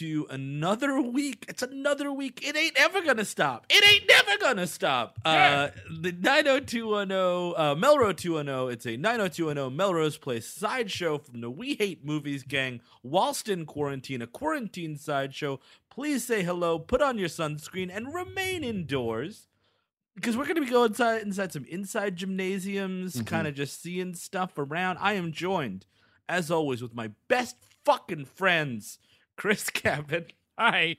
Welcome to another week. It's another week. It ain't ever gonna stop. It ain't never gonna stop. Uh, the 90210, uh, Melrose 210. It's a 90210 Melrose Place sideshow from the We Hate Movies gang. Whilst in quarantine, a quarantine sideshow. Please say hello, put on your sunscreen, and remain indoors. Because we're gonna be going inside inside some inside gymnasiums, kind of just seeing stuff around. I am joined, as always, with my best fucking friends, Chris Cabin, Hi.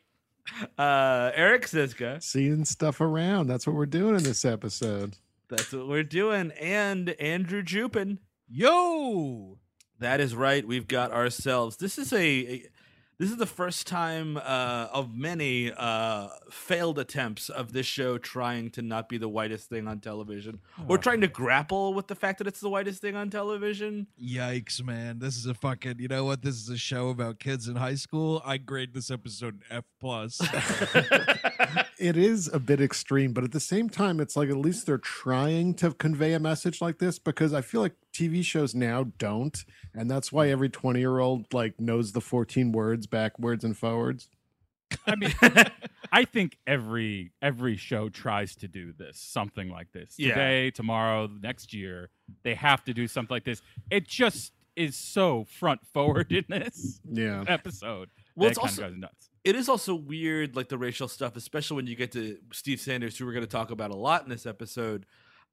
uh, Eric Szyszka. seeing stuff around. That's what we're doing in this episode. That's what we're doing, and Andrew Jupin. Yo. That is right. We've got ourselves. This is a. a- this is the first time uh, of many uh, failed attempts of this show trying to not be the whitest thing on television, or trying to grapple with the fact that it's the whitest thing on television. Yikes, man! This is a fucking. You know what? This is a show about kids in high school. I grade this episode an F plus. It is a bit extreme, but at the same time, it's like at least they're trying to convey a message like this because I feel like TV shows now don't, and that's why every twenty-year-old like knows the fourteen words backwards and forwards. I mean, I think every every show tries to do this, something like this. Yeah. Today, tomorrow, next year, they have to do something like this. It just is so front forward in this Yeah, episode. Well, that it's kind also- of nuts. it is also weird, like the racial stuff, especially when you get to Steve Sanders, who we're going to talk about a lot in this episode.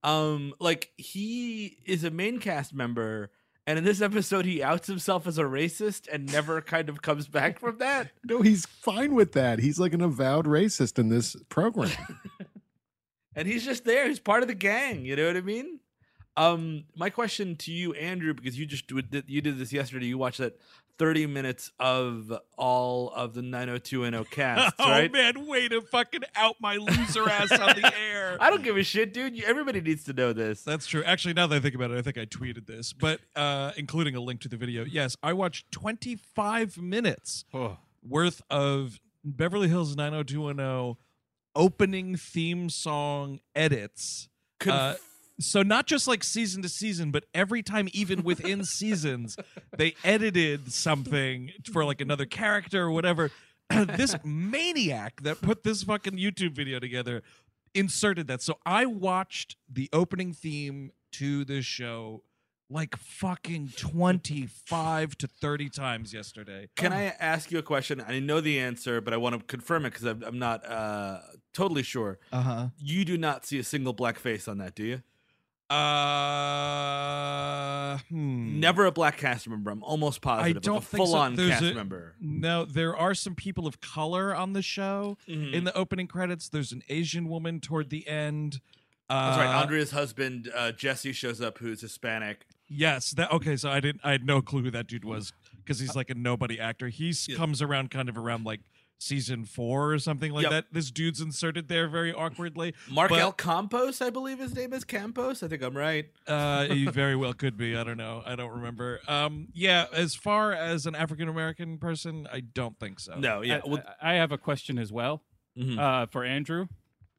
Um, like he is a main cast member, and in this episode, he outs himself as a racist and never kind of comes back from that. no, he's fine with that. He's like an avowed racist in this program. and he's just there. He's part of the gang. You know what I mean? Um, my question to you, Andrew, because you just did, you did this yesterday. You watched that thirty minutes of all of the nine hundred two and O cast, oh right? man, way to fucking out my loser ass on the air. I don't give a shit, dude. Everybody needs to know this. That's true. Actually, now that I think about it, I think I tweeted this, but uh, including a link to the video. Yes, I watched 25 minutes Oh, worth of Beverly Hills 90210 opening theme song edits. Conf- Uh, so not just like season to season, but every time, even within seasons, they edited something for like another character or whatever. this maniac that put this fucking YouTube video together inserted that. So I watched the opening theme to this show like fucking 25 to 30 times yesterday. Can I ask you a question? I know the answer, but I want to confirm it because I'm, I'm not uh, totally sure. Uh-huh. You do not see a single black face on that, do you? Uh hmm. Never a black cast member. I'm almost positive. don't like a think so. full-on There's cast a- member. No, there are some people of color on the show. Mhm. In the opening credits, there's an Asian woman toward the end. Uh, That's right. Andrea's husband uh, Jesse shows up, who's Hispanic. Yes. That okay. So I didn't. I had no clue who that dude was because he's like a nobody actor. He Yeah. comes around kind of around like season four or something like Yep. that. This dude's inserted there very awkwardly. Mark But- L. Campos, I believe his name is Campos. I think I'm right. Uh, he very well could be. I don't know. I don't remember. Um, yeah. As far as an African American person, I don't think so. No, yeah. I, Well, I have a question as well mhm. uh, for Andrew.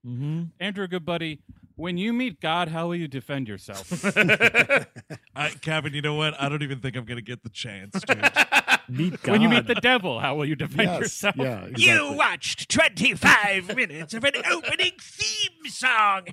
Mm-hmm. Andrew, good buddy, when you meet God, how will you defend yourself? I, Kevin, you know what? I don't even think I'm gonna get the chance, dude. Meet God. when you meet the devil, how will you defend yes, yourself? yeah, You watched 25 minutes of an opening theme song.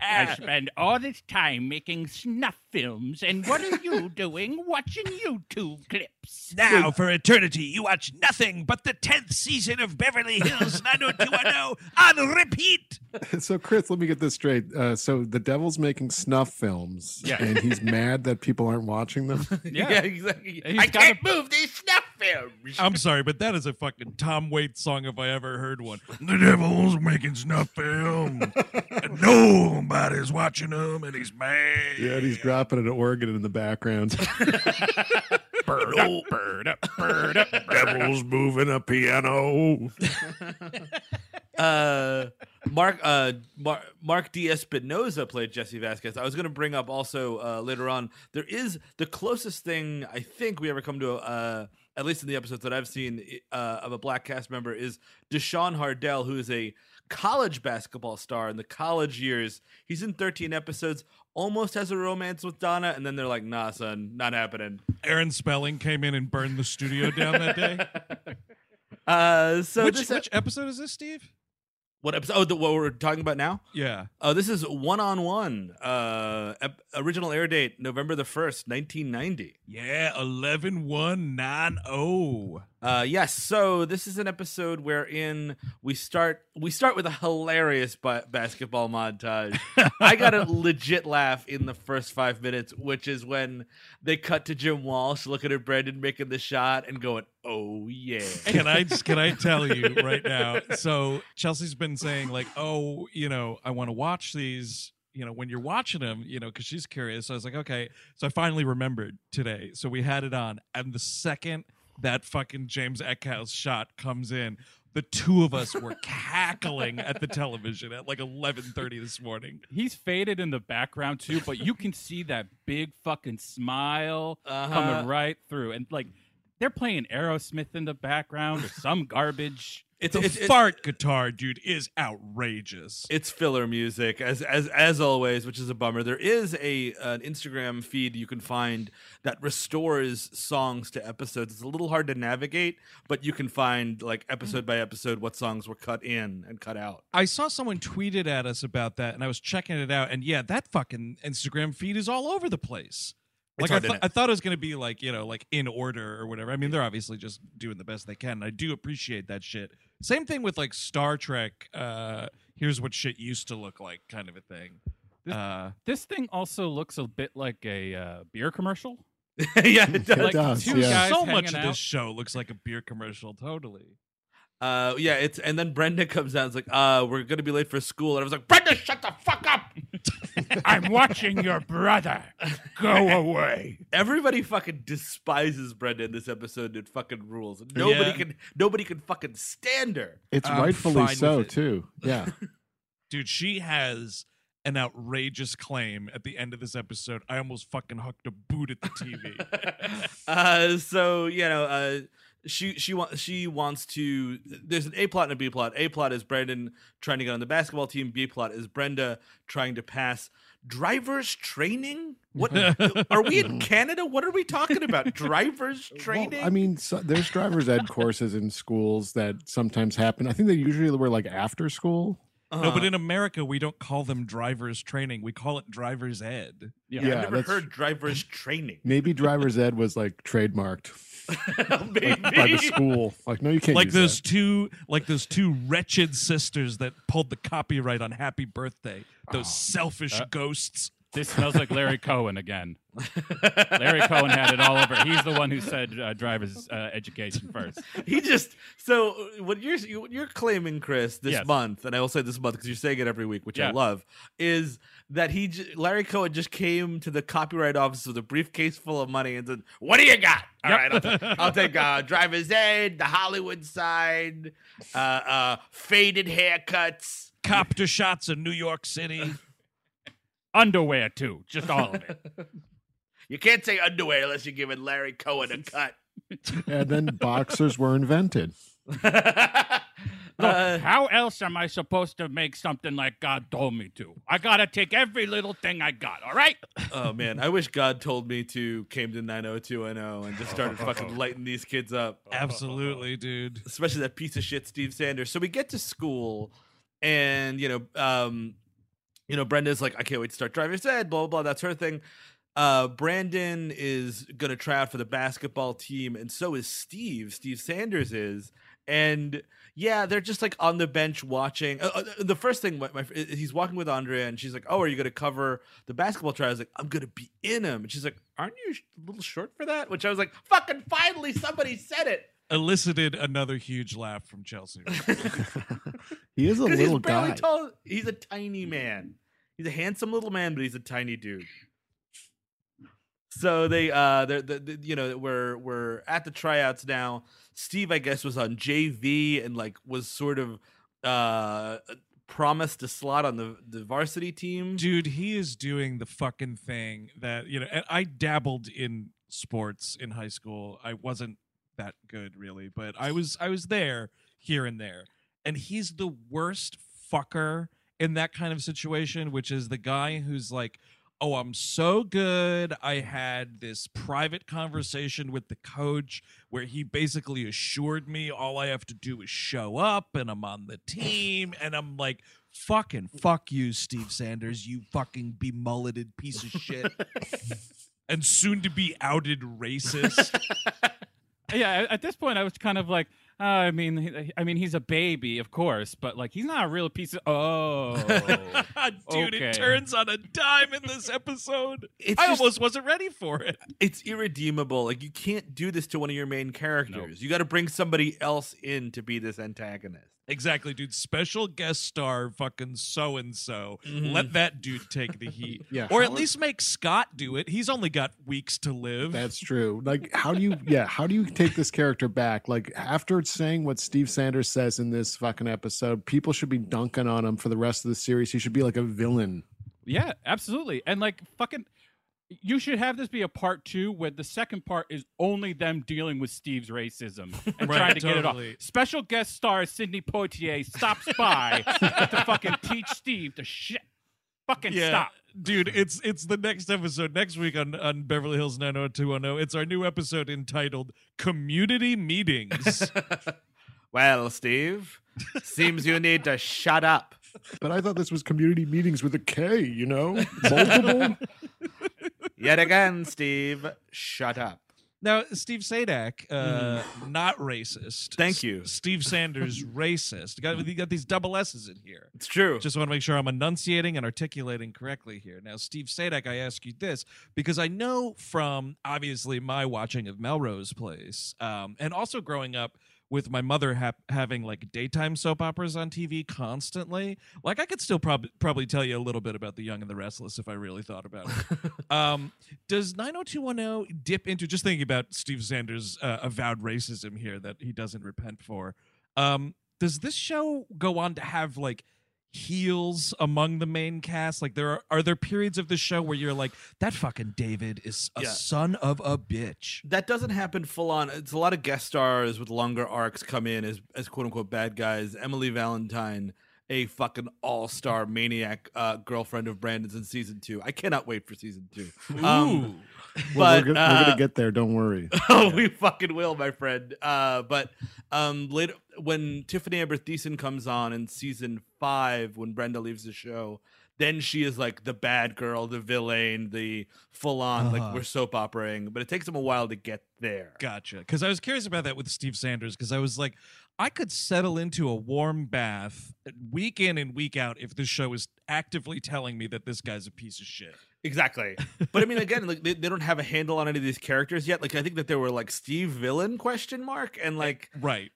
I spend all this time making snuff films, and what are you doing watching YouTube clips? now, for eternity, you watch nothing but the 10th season of Beverly Hills 90210 on repeat. so Chris, let me get this straight. Uh, so the devil's making snuff films, Yeah. and he's mad that people aren't watching them. Yeah. yeah, exactly. He's I can't move these snuff films. I'm sorry, but that is a fucking Tom Waits song if I ever heard one. The devil's making snuff film. and nobody's watching him, and he's mad. Yeah, and he's dropping an organ in the background. Bird up, bird up, bird up. Devil's moving a piano. uh Mark uh Mar- Mark D. Espinoza played Jesse Vasquez. I was going to bring up also uh, later on. There is the closest thing I think we ever come to, uh, at least in the episodes that I've seen uh, of a black cast member, is D'Shawn Hardell, who is a college basketball star in the college years. He's in 13 episodes, almost has a romance with Donna, and then they're like, "Nah, son, not happening." Aaron Spelling came in and burned the studio down that day. Uh, so which, this which episode is this, Steve? What episode? Oh, the, what we're talking about now? Yeah. Oh, this is one on one. Uh, ep- original air date November the first, nineteen ninety. Yeah, 11190. Uh, yes. So this is an episode wherein we start we start with a hilarious ba- basketball montage. I got a legit laugh in the first five minutes, which is when they cut to Jim Walsh looking at Brendan making the shot and going, "Oh yeah." Can I can I tell you right now? So Chelsea's been saying like, "Oh, you know, I want to watch these you know, when you're watching them, you know, because she's curious. So I was like, okay. So I finally remembered today. So we had it on, and the second that fucking James Eckhouse shot comes in, the two of us were cackling at the television at like 11:30 this morning. He's faded in the background too, but you can see that big fucking smile Uh-huh. coming right through. And like they're playing Aerosmith in the background or some garbage. It's The it's, it's fart guitar, dude, is outrageous. it's filler music as as as always, which is a bummer. There is a an Instagram feed you can find that restores songs to episodes. It's a little hard to navigate, but you can find like episode by episode what songs were cut in and cut out. I saw someone tweeted at us about that, and I was checking it out, and yeah, that fucking Instagram feed is all over the place. It's Like I, hard to thought. I thought it was going to be like you know like in order or whatever. I mean, they're obviously just doing the best they can. And I do appreciate that shit. Same thing with like Star Trek. Uh, here's what shit used to look like, kind of a thing. This- Uh, This thing also looks a bit like a uh, beer commercial. yeah, it does. Like does, two yeah. guys so much of out. this show looks like a beer commercial. Totally. Uh, yeah, it's and then Brenda comes out. It's like, uh, we're gonna be late for school, and I was like, Brenda, shut the fuck up. I'm watching your brother. Go away. Everybody fucking despises Brenda in this episode. It fucking rules. Nobody Yeah. can. Nobody can fucking stand her. It's I'm rightfully so it. too. Yeah. Dude, she has an outrageous claim at the end of this episode. I almost fucking hooked a boot at the TV. uh, so you know, uh, she she wants she wants to. There's an A plot and a B plot. A plot is Brandon trying to get on the basketball team. B plot is Brenda trying to pass drivers training. What are we in Canada? What are we talking about? Drivers training? Well, I mean, so, there's driver's ed courses in schools that sometimes happen. I think they usually were like after school. No, but Uh, in America, we don't call them drivers training. We call it driver's ed. yeah, yeah, I've never heard drivers training. Maybe driver's ed was like trademarked Maybe. by the school. Like, no, you can't. Like use those that. two, like those two wretched sisters that pulled the copyright on "Happy Birthday." Those selfish Uh, ghosts. This smells like Larry Cohen again. Larry Cohen had it all over. He's the one who said uh, driver's uh, education first. he just so what you're what you're claiming, Chris, this Yes. month, and I will say this month because you're saying it every week, which I love, is that he j- Larry Cohen just came to the copyright office with a briefcase full of money and said, "What do you got? All Yep. right, I'll, take- I'll take uh, driver's aid, the Hollywood side, uh, uh, faded haircuts." Copter shots in New York City. Underwear too, just all of it. You can't say underwear unless you're giving Larry Cohen a cut. and then boxers were invented. Look, Uh, how else am I supposed to make something like God told me to? I gotta take every little thing I got. All right. oh man, I wish God told me to came to 90210 and just started fucking lighting these kids up. Absolutely, dude. especially that piece of shit Steve Sanders. So we get to school, and you know, um, you know, Brenda's like, I can't wait to start driving. Said Blah blah blah. That's her thing. Uh, Brandon is gonna try out for the basketball team, and so is Steve. Steve Sanders is, and yeah, they're just like on the bench watching. Uh, uh, the first thing, my, my, he's walking with Andrea, and she's like, "Oh, are you going to cover the basketball try?" I was like, "I'm going to be in him," and she's like, "Aren't you a little short for that?" Which I was like, "Fucking finally, somebody said it." Elicited another huge laugh from Chelsea. he is a 'Cause little he's guy. tall. He's a tiny man. He's a handsome little man, but he's a tiny dude. So they, uh, they're, the, the, you know, we're we're at the tryouts now. Steve, I guess, was on JV and like was sort of uh promised a slot on the the varsity team. Dude, he is doing the fucking thing that, you know, and I dabbled in sports in high school. I wasn't that good really, but I was I was there here and there. And he's the worst fucker in that kind of situation, which is the guy who's like, "Oh, I'm so good. I had this private conversation with the coach where he basically assured me all I have to do is show up and I'm on the team." And I'm like, "Fucking fuck you, Steve Sanders, you fucking bemulleted piece of shit." and soon to be outed racist. yeah, at- at this point, I was kind of like, uh, I mean, I mean, he's a baby, of course, but like, he's not a real piece of. Oh, Dude, Okay. it turns on a dime in this episode. It's I just- almost wasn't ready for it. It's irredeemable. Like you can't do this to one of your main characters. You got to bring somebody else in to be this antagonist. Exactly, dude. Special guest star fucking so and so. Let that dude take the heat. Yeah, Or at how- least make Scott do it. He's only got weeks to live. That's true. Like, how do you, yeah, how do you take this character back? Like, after saying what Steve Sanders says in this fucking episode, people should be dunking on him for the rest of the series. He should be like a villain. yeah, absolutely, and like, fucking. You should have this be a part two where the second part is only them dealing with Steve's racism and Right, trying to get it off. Special guest star Sidney Poitier stops by to fucking teach Steve to shit. Fucking stop. Dude, it's it's the next episode next week on, on Beverly Hills 90210. It's our new episode entitled Community Meetings. Well, Steve, seems you need to shut up. But I thought this was community meetings with a K, you know? Multiple. Yet again, Steve, shut up. Now, Steve Sajdak, uh, not racist. Thank S- you. Steve Sanders, racist. You got, you got these double S's in here. It's true. Just want to make sure I'm enunciating and articulating correctly here. Now, Steve Sajdak, I ask you this because I know from obviously my watching of Melrose Place, um, and also growing up with my mother hap having like daytime soap operas on TV constantly. Like I could still prob- probably tell you a little bit about The Young and the Restless if I really thought about it. um, does 90210 dip into just thinking about Steve Sanders' uh, avowed racism here that he doesn't repent for? Um, does this show go on to have like heels among the main cast? Like there are are there periods of the show where you're like, that fucking David is a Yeah. son of a bitch. that doesn't happen full on. It's a lot of guest stars with longer arcs come in as as quote unquote bad guys. Emily Valentine, a fucking all star maniac uh, girlfriend of Brandon's in season two. I cannot wait for season two. Um, Well, but we're, go- we're uh, gonna get there. Don't worry. oh, we fucking will, my friend. Uh, but um, later when Tiffani Amber Thiessen comes on in season five, when Brenda leaves the show, then she is like the bad girl, the villain, the full on Uh-huh. like we're soap operaing. But it takes them a while to get there. Gotcha. Because I was curious about that with Steve Sanders. Because I was like, I could settle into a warm bath week in and week out if this show is actively telling me that this guy's a piece of shit. Exactly. But I mean, again, like they, they don't have a handle on any of these characters yet. Like I think that they were like Steve villain question mark, and eh, like Right.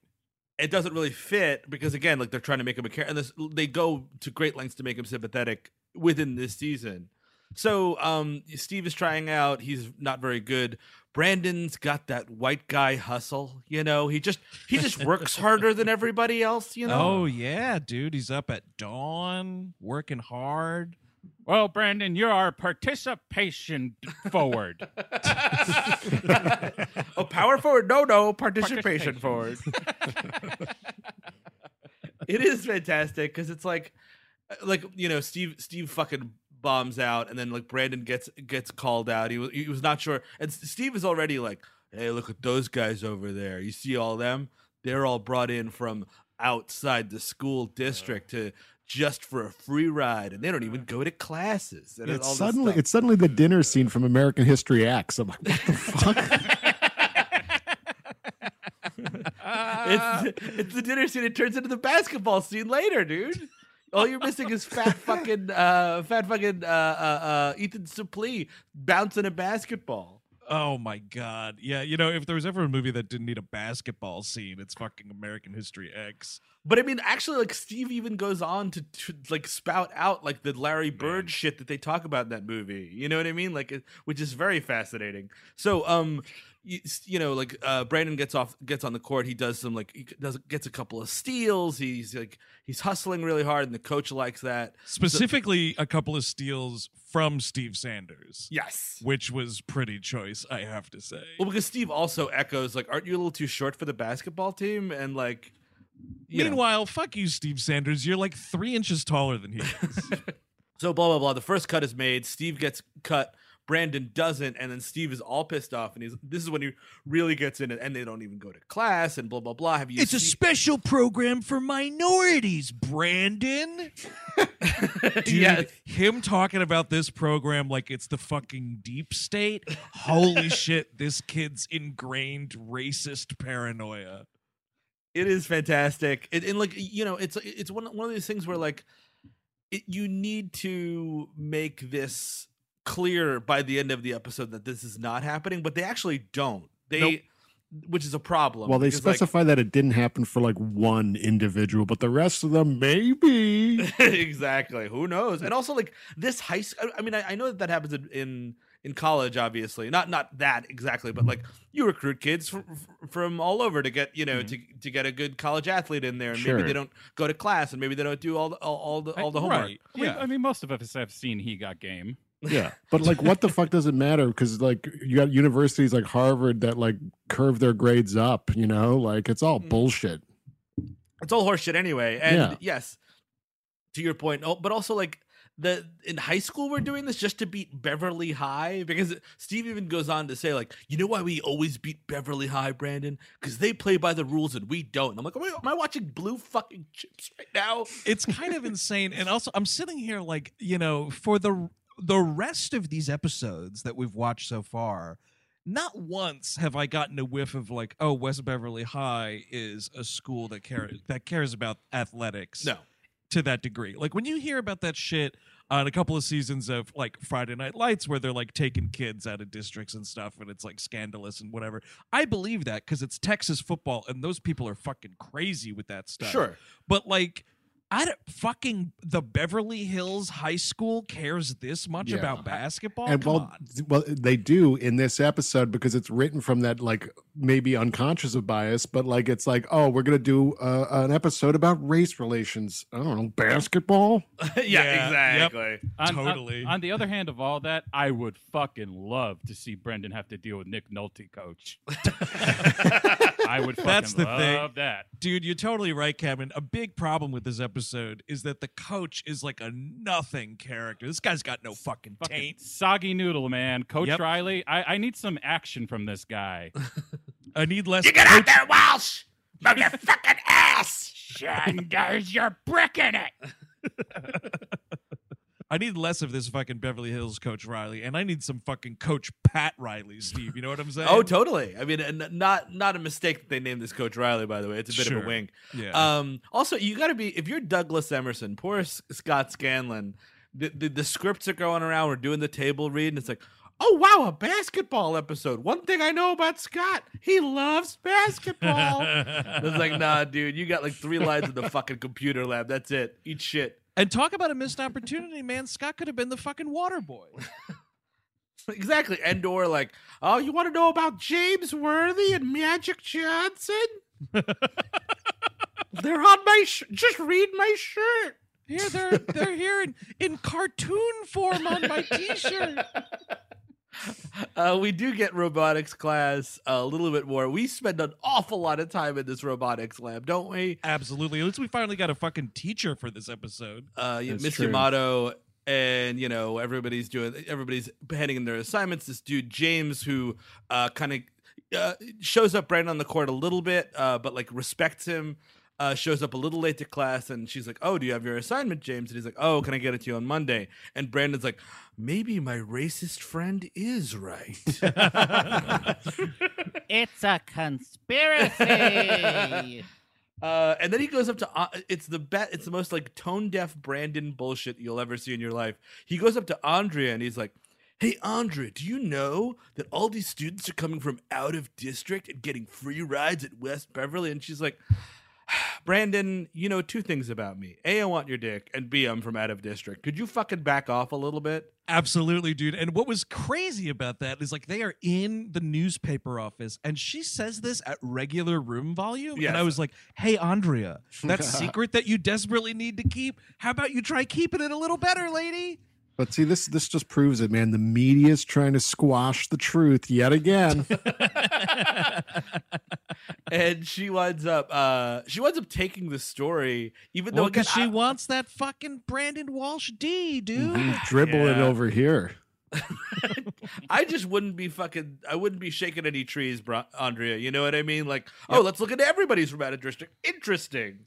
it doesn't really fit because again, like they're trying to make him a character, and this, they go to great lengths to make him sympathetic within this season. So um Steve is trying out. He's not very good. Brandon's got that white guy hustle. You know, he just he just works harder than everybody else. You know. Oh yeah, dude. He's up at dawn, working hard. Well, Brandon, you're our participation forward. oh, power forward? No, no, participation, forward. it is fantastic because it's like, like you know, Steve Steve fucking bombs out, and then like Brandon gets gets called out. He was he was not sure, and Steve is already like, hey, look at those guys over there. You see all them? They're all brought in from outside the school district to just for a free ride, and they don't even go to classes. And It's all suddenly it's suddenly the dinner scene from American History X. I'm like, what the fuck? it's it's the dinner scene. It turns into the basketball scene later, dude. All you're missing is fat fucking uh fat fucking uh uh, uh Ethan Suplee bouncing a basketball. Oh my god. Yeah, you know, if there was ever a movie that didn't need a basketball scene, it's fucking American History X. But I mean, actually, like Steve even goes on to, to like spout out like the Larry Bird shit that they talk about in that movie. You know what I mean? Like, it, which is very fascinating. So, um, you, you know, like uh, Brandon gets off, gets on the court. He does some like he does gets a couple of steals. He's like he's hustling really hard, and the coach likes that. Specifically, a couple of steals from Steve Sanders, Yes. which was pretty choice, I have to say. Well, because Steve also echoes like, "Aren't you a little too short for the basketball team?" And like, you know. Meanwhile, fuck you, Steve Sanders. You're like three inches taller than he is. So blah blah blah. The first cut is made. Steve gets cut. Brandon doesn't, and then Steve is all pissed off, and he's this is when he really gets in it, and they don't even go to class, and blah blah blah. Have you? It's a special program for minorities, Brandon. Dude, Yes. him talking about this program like it's the fucking deep state. Holy shit, this kid's ingrained racist paranoia. It is fantastic. It, and like you know, it's it's one one of these things where like it, you need to make this clear by the end of the episode that this is not happening, but they actually don't. They, Nope. which is a problem. Well, they because, like- specify that it didn't happen for like one individual, but the rest of them maybe. exactly. Who knows? And also, like this high school. I mean, I, I know that that happens in, in in college, obviously. Not not that exactly, but like you recruit kids from from all over to get you know to mm-hmm. to get a good college athlete in there, and maybe they don't go to class, and maybe they don't do all the all, all the all the homework. Right. We- Yeah. I mean, most of us have seen He Got Game. Yeah, but like, what the fuck does it matter? Because like, you got universities like Harvard that like curve their grades up. You know, like it's all Mm. bullshit. It's all horseshit anyway. And Yeah. yes, to your point. Oh, but also like the in high school we're doing this just to beat Beverly High because Steve even goes on to say like, you know why we always beat Beverly High, Brandon? Because they play by the rules and we don't. I'm like, am I, am I watching Blue fucking Chips right now? It's kind of insane. And also I'm sitting here like, you know, for the the rest of these episodes that we've watched so far, not once have I gotten a whiff of like, oh, West Beverly High is a school that cares that cares about athletics. No. to that degree. Like when you hear about that shit on a couple of seasons of like Friday Night Lights where they're like taking kids out of districts and stuff and it's like scandalous and whatever. I believe that because it's Texas football and those people are fucking crazy with that stuff. Sure. But like I don't fucking the Beverly Hills High School cares this much Yeah. about basketball. and Come well, on. well, they do in this episode because it's written from that like maybe unconscious of bias, but like it's like, oh, we're gonna do uh, an episode about race relations. I don't know, basketball. yeah, Yeah, yep. exactly. On, on- Totally. On, the other hand of all that, I would fucking love to see Brendan have to deal with Nick Nolte, coach. I would fucking That's the thing. love that. Dude, you're totally right, Kevin. A big problem with this episode is that the coach is like a nothing character. This guy's got no fucking Fucking taint. soggy noodle, man. Coach Yep. Riley, I, I need some action from this guy. I need less. You get out there, Walsh! Move your fucking ass! Shanders, you're bricking it. I need less of this fucking Beverly Hills Coach Riley, and I need some fucking Coach Pat Riley, Steve. You know what I'm saying? Oh, totally. I mean, and not not a mistake that they named this Coach Riley. By the way, it's a bit of a wink. yeah. Um, also, you got to be if you're Douglas Emerson, poor Scott Scanlon. The, the the scripts are going around. We're doing the table read, and it's like, oh wow, a basketball episode. One thing I know about Scott, he loves basketball. it's like, nah, dude, you got like three lines in the fucking computer lab. That's it. Eat shit. And talk about a missed opportunity, man. Scott could have been the fucking water boy. Exactly. And or like, oh, you want to know about James Worthy and Magic Johnson? They're on my. Sh- just read my shirt. Here they're they're here in, in cartoon form on my T-shirt. Uh, we do get robotics class a little bit more. We spend an awful lot of time in this robotics lab, don't we? Absolutely. At least we finally got a fucking teacher for this episode. Uh, yeah, Miss. Yamato and you know everybody's doing everybody's handing in their assignments. This dude James, who uh, kind of uh, shows up right on the court a little bit, uh, but like respects him. Uh, shows up a little late to class and she's like, Oh, do you have your assignment, James? And he's like, Oh, can I get it to you on Monday? And Brandon's like, Maybe my racist friend is right. It's a conspiracy. Uh, and then he goes up to uh, it's the bet it's the most like tone deaf Brandon bullshit you'll ever see in your life. He goes up to Andrea and he's like, "Hey Andrea, do you know that all these students are coming from out of district and getting free rides at West Beverly?" And she's like, "Brandon, you know two things about me. A, I want your dick, and B, I'm from out of district. Could you fucking back off a little bit?" Absolutely, dude. And what was crazy about that is like they are in the newspaper office and she says this at regular room volume. Yes. And I was like, hey, Andrea, that secret that you desperately need to keep, how about you try keeping it a little better, lady? But see, this this just proves it, man. The media is trying to squash the truth yet again. and she winds up uh she winds up taking the story even though Well, because again, she I- wants that fucking Brandon Walsh D, dude. Mhm. Dribble it over here. I just wouldn't be fucking. I wouldn't be shaking any trees, Bra- Andrea. You know what I mean? Like, oh, let's look at everybody's from out of district. Interesting.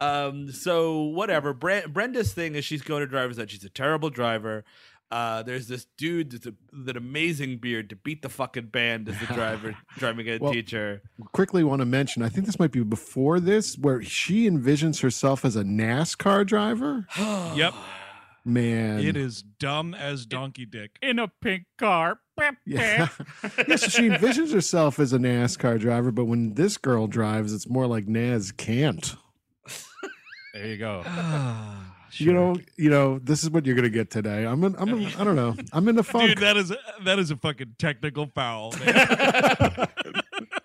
Um. So whatever. Bre- Brenda's thing is she's going to driver's ed. She's a terrible driver. Uh, there's this dude that's a, with an amazing beard to beat the fucking band as the driver driving a Well- teacher. Quickly want to mention, I think this might be before this, where she envisions herself as a NASCAR driver. Yep. Man, It is dumb as donkey dick. In a pink car. Yeah. yeah, so she envisions herself as a NASCAR driver, but when this girl drives, it's more like Naz can't. There you go. You know, you know, this is what you're gonna get today. I'm in, I'm in, I don't know. I'm in the funk. Dude, that is that is a fucking technical foul, man.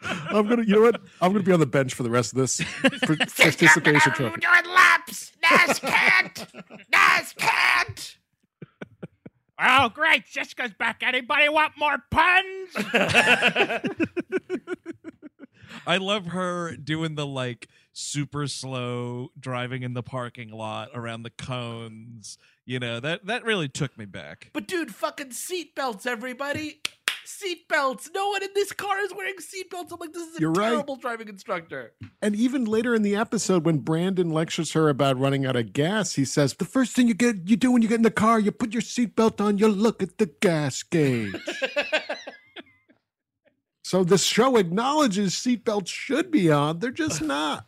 I'm gonna, you know what? I'm gonna be on the bench for the rest of this par- participation trophy. Doing laps. Nas can't. Nas can't. Oh, great. Jessica's back. Anybody want more puns? I love her doing the like super slow driving in the parking lot around the cones. You know, that that really took me back. But dude, fucking seatbelts, everybody. Seatbelts. No one in this car is wearing seatbelts. I'm like, this is a You're right. terrible driving instructor. And even later in the episode, when Brandon lectures her about running out of gas, he says, "The first thing you get, you do when you get in the car, you put your seatbelt on, you look at the gas gauge." so the show acknowledges seatbelts should be on; they're just not.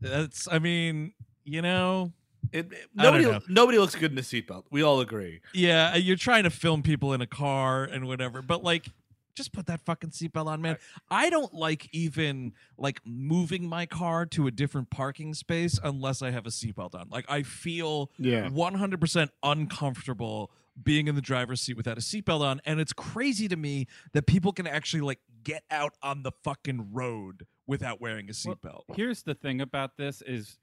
That's I mean, you know, It, it- nobody, know. nobody looks good in a seatbelt. We all agree. yeah, uh, you're trying to film people in a car and whatever, but like just put that fucking seatbelt on, man. I don't like even like moving my car to a different parking space unless I have a seatbelt on. Like I feel Yeah. 100% uncomfortable being in the driver's seat without a seatbelt on and it's crazy to me that people can actually like get out on the fucking road without wearing a Well, seatbelt. Here's the thing about this is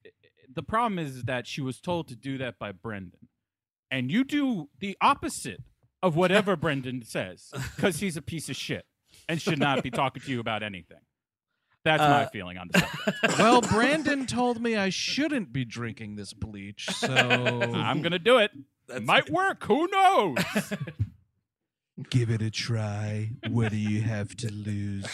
the problem is that she was told to do that by Brendan. And you do the opposite of whatever Brendan says because he's a piece of shit and should not be talking to you about anything. That's my Uh, feeling on the subject. well, Brandon told me I shouldn't be drinking this bleach, so I'm going to do it. That's- Might work. Who knows? Give it a try. What do you have to lose?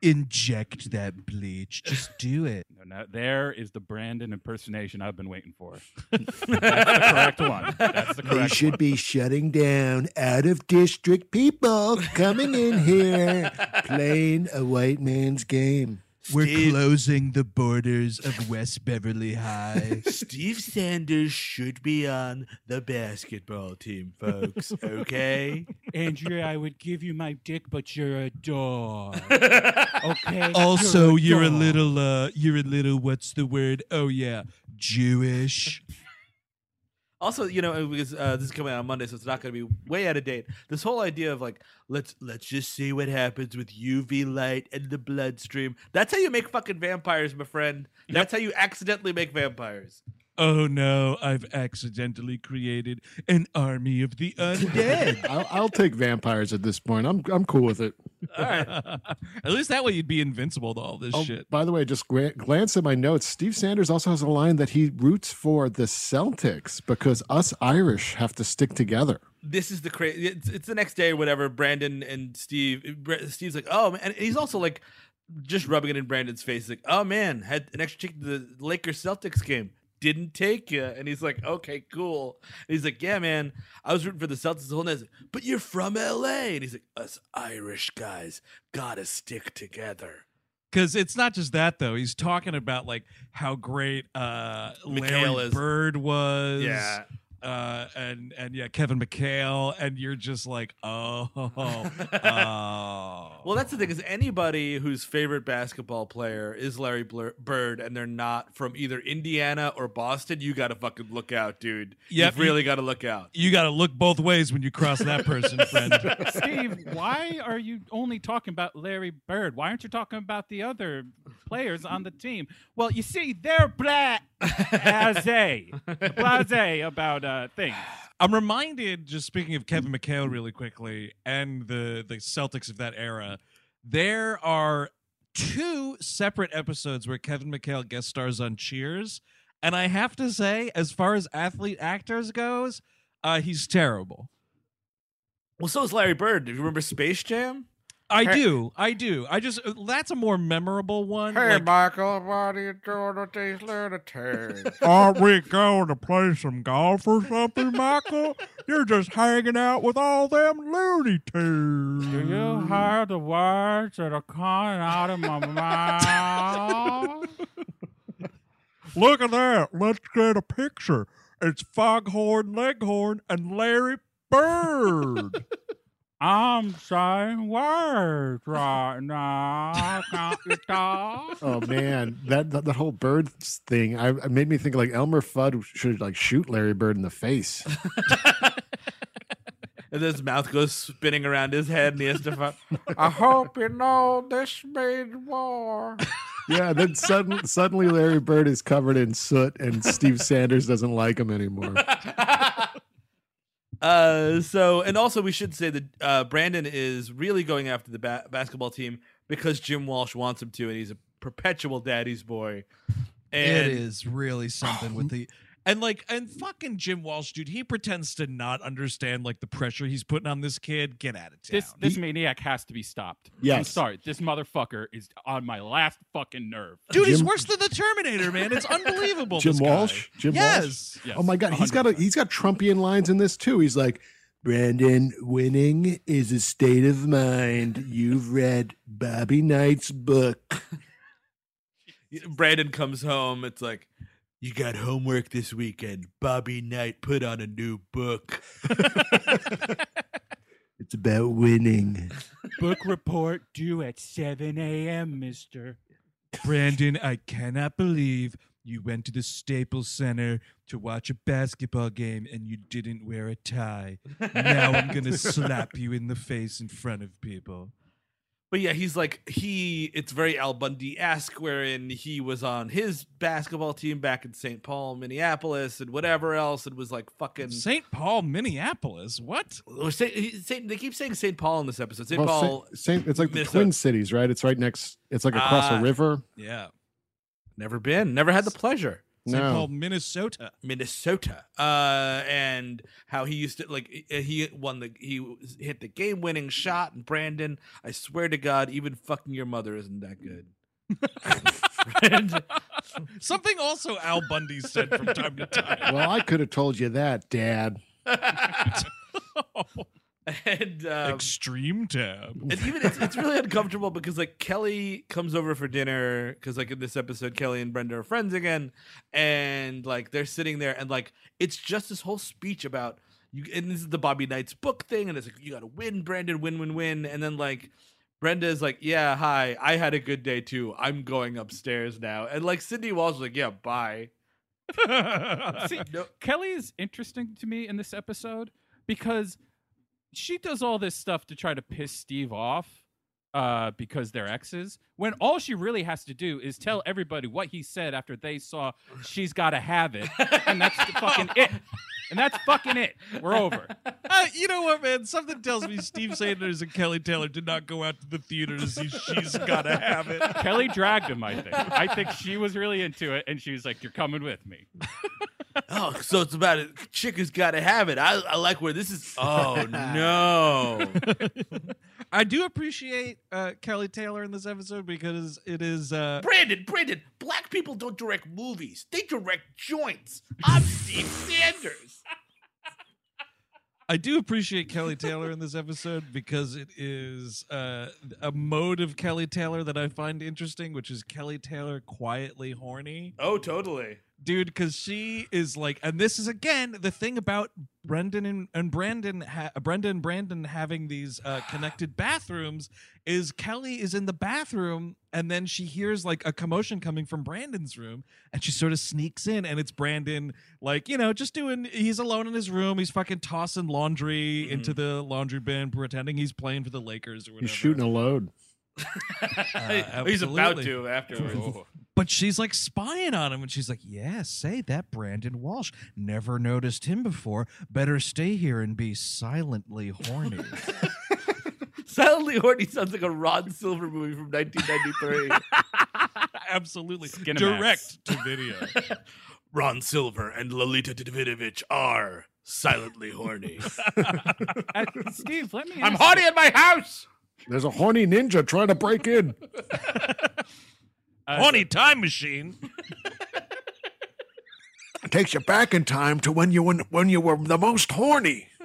Inject that bleach. Just do it. No, no, there is the Brandon impersonation I've been waiting for. That's the correct one. That's the They correct should one. be shutting down out of district people coming in here playing a white man's game. We're Steve- closing the borders of West Beverly High. Steve Sanders should be on the basketball team, folks. Okay. Andrea, I would give you my dick, but you're a dog. Okay. Also, you're a dog. little uh you're a little what's the word? Oh yeah, Jewish. Also, you know, because uh, this is coming out on Monday, so it's not going to be way out of date. This whole idea of like, let's let's just see what happens with UV light and the bloodstream. That's how you make fucking vampires, my friend. That's how you accidentally make vampires. Oh no, I've accidentally created an army of the undead. I'll, I'll take vampires at this point. I'm I'm cool with it. All right. At least that way you'd be invincible to all this Oh, shit. by the way, just gra- glance at my notes. Steve Sanders also has a line that he roots for the Celtics because us Irish have to stick together. this is the crazy. It's, it's the next day or whatever. Brandon and Steve. Bre- Steve's like, oh man, and he's also like, just rubbing it in Brandon's face, like, oh man, had an extra ticket to the Lakers Celtics game. Didn't take you. And he's like, okay, cool. And he's like, yeah, man, I was rooting for the Celtics the whole night. Like, but you're from LA. And he's like, us Irish guys gotta stick together. Because it's not just that though. He's talking about like how great uh Larry is. Bird was. Yeah. Uh, and and yeah, Kevin McHale, and you're just like, oh, oh. Well, that's the thing is anybody whose favorite basketball player is Larry Blur- Bird and they're not from either Indiana or Boston, you got to fucking look out, dude. Yep, You've really got to look out. you got to look both ways when you cross that person, friend. Steve, why are you only talking about Larry Bird? Why aren't you talking about the other players on the team? Well, you see, they're blah, blase, blase about uh, things. I'm reminded, just speaking of Kevin McHale really quickly and the the Celtics of that era, there are two separate episodes where Kevin McHale guest stars on Cheers, and I have to say, as far as athlete actors goes, uh, he's terrible. Well, so is Larry Bird. Do you remember Space Jam? I Hey- do, I do. I just uh, that's a more memorable one. like- Michael, what are you doing with these lunatics? Aren't we going to play some golf or something, Michael? You're just hanging out with all them Looney Tunes. Do you hear the words that are coming out of my mouth? Look at that. Let's get a picture. It's Foghorn Leghorn and Larry Bird. I'm saying words right now. Can't you talk? Oh man, that that, that whole bird thing, I it made me think like Elmer Fudd should like shoot Larry Bird in the face. and his mouth goes spinning around his head, and he has to. Find, I hope you know this means war. yeah, then sudden, suddenly Larry Bird is covered in soot, and Steve Sanders doesn't like him anymore. Uh, so and also we should say that uh, Brandon is really going after the ba- basketball team because Jim Walsh wants him to, and he's a perpetual daddy's boy. And it is really something with the and like and fucking Jim Walsh, dude. He pretends to not understand like the pressure he's putting on this kid. Get out of town. This this maniac has to be stopped. I'm sorry. This motherfucker is on my last fucking nerve. Dude, he's worse than the Terminator, man. It's unbelievable. Jim this guy. Walsh? Jim Walsh? yes. Yes, Oh my god, he's got a he's got Trumpian lines in this too. He's like, Brandon, winning is a state of mind. You've read Bobby Knight's book. Brandon comes home. It's like, you got homework this weekend. Bobby Knight put on a new book. It's about winning. book report due at 7 a.m., mister. Brandon, I cannot believe you went to the Staples Center to watch a basketball game and you didn't wear a tie. Now I'm gonna slap you in the face in front of people. But yeah, he's like he. It's very Al Bundy esque, wherein he was on his basketball team back in St. Paul, Minneapolis, and whatever else, and was like fucking. St. Paul, Minneapolis. What? Or Saint, Saint, they keep saying St. Paul in this episode. St. Well, Paul Saint- Saint- it's like the Minnesota. Twin Cities, right? It's right next. It's like across Ah. a river. Yeah. never been, never had the pleasure. St. No. Paul, Minnesota. Minnesota, uh, and how he used to like he won the he hit the game winning shot. And Brandon, I swear to God, even fucking your mother isn't that good. Something also Al Bundy said from time to time. Well, I could have told you that, Dad. and um, Extreme tab. and even it's, it's really uncomfortable because like Kelly comes over for dinner because like in this episode Kelly and Brenda are friends again. And like they're sitting there and like it's just this whole speech about you and this is the Bobby Knight's book thing and it's like you got to win Brandon win win win. And then like Brenda is like yeah hi I had a good day too. I'm going upstairs now. And like Cindy Walsh is like yeah bye. See, no, Kelly is interesting to me in this episode because she does all this stuff to try to piss Steve off uh, because they're exes. When all she really has to do is tell everybody what he said after they saw she's got to have it, and that's fucking it. And that's fucking it. We're over. Uh, you know what, man? Something tells me Steve Sanders and Kelly Taylor did not go out to the theater to see She's Gotta Have It. Kelly dragged him. I think. I think she was really into it, and she was like, "You're coming with me." oh so it's about a chick who's got to have it I, I like where this is oh no I do appreciate uh, Kelly Taylor in this episode because it is uh, Brandon, Brandon, black people don't direct movies. They direct joints. I'm Steve Sanders. I do appreciate Kelly Taylor in this episode because it is uh, a mode of Kelly Taylor that I find interesting, which is Kelly Taylor quietly horny. Oh, totally. Dude because she is like and this is again the thing about brendan and, and brandon ha- brendan and brandon having these uh, connected bathrooms is kelly is in the bathroom and then she hears like a commotion coming from brandon's room and she sort of sneaks in and it's brandon like you know just doing he's alone in his room he's fucking tossing laundry into the laundry bin pretending he's playing for the lakers or whatever He's shooting a load. He's about absolutely. to afterwards. But she's like spying on him, and she's like, "Yeah, say that Brandon Walsh. Never noticed him before. Better stay here and be silently horny." Silently Horny sounds like a Ron Silver movie from 1993. Absolutely, Skinemax. direct to video. Ron Silver and Lolita Davidovich are silently horny. Uh, Steve, let me. I'm ask horny in my house. There's a horny ninja trying to break in. Uh, horny time machine. It takes you back in time to when you when, when you were the most horny.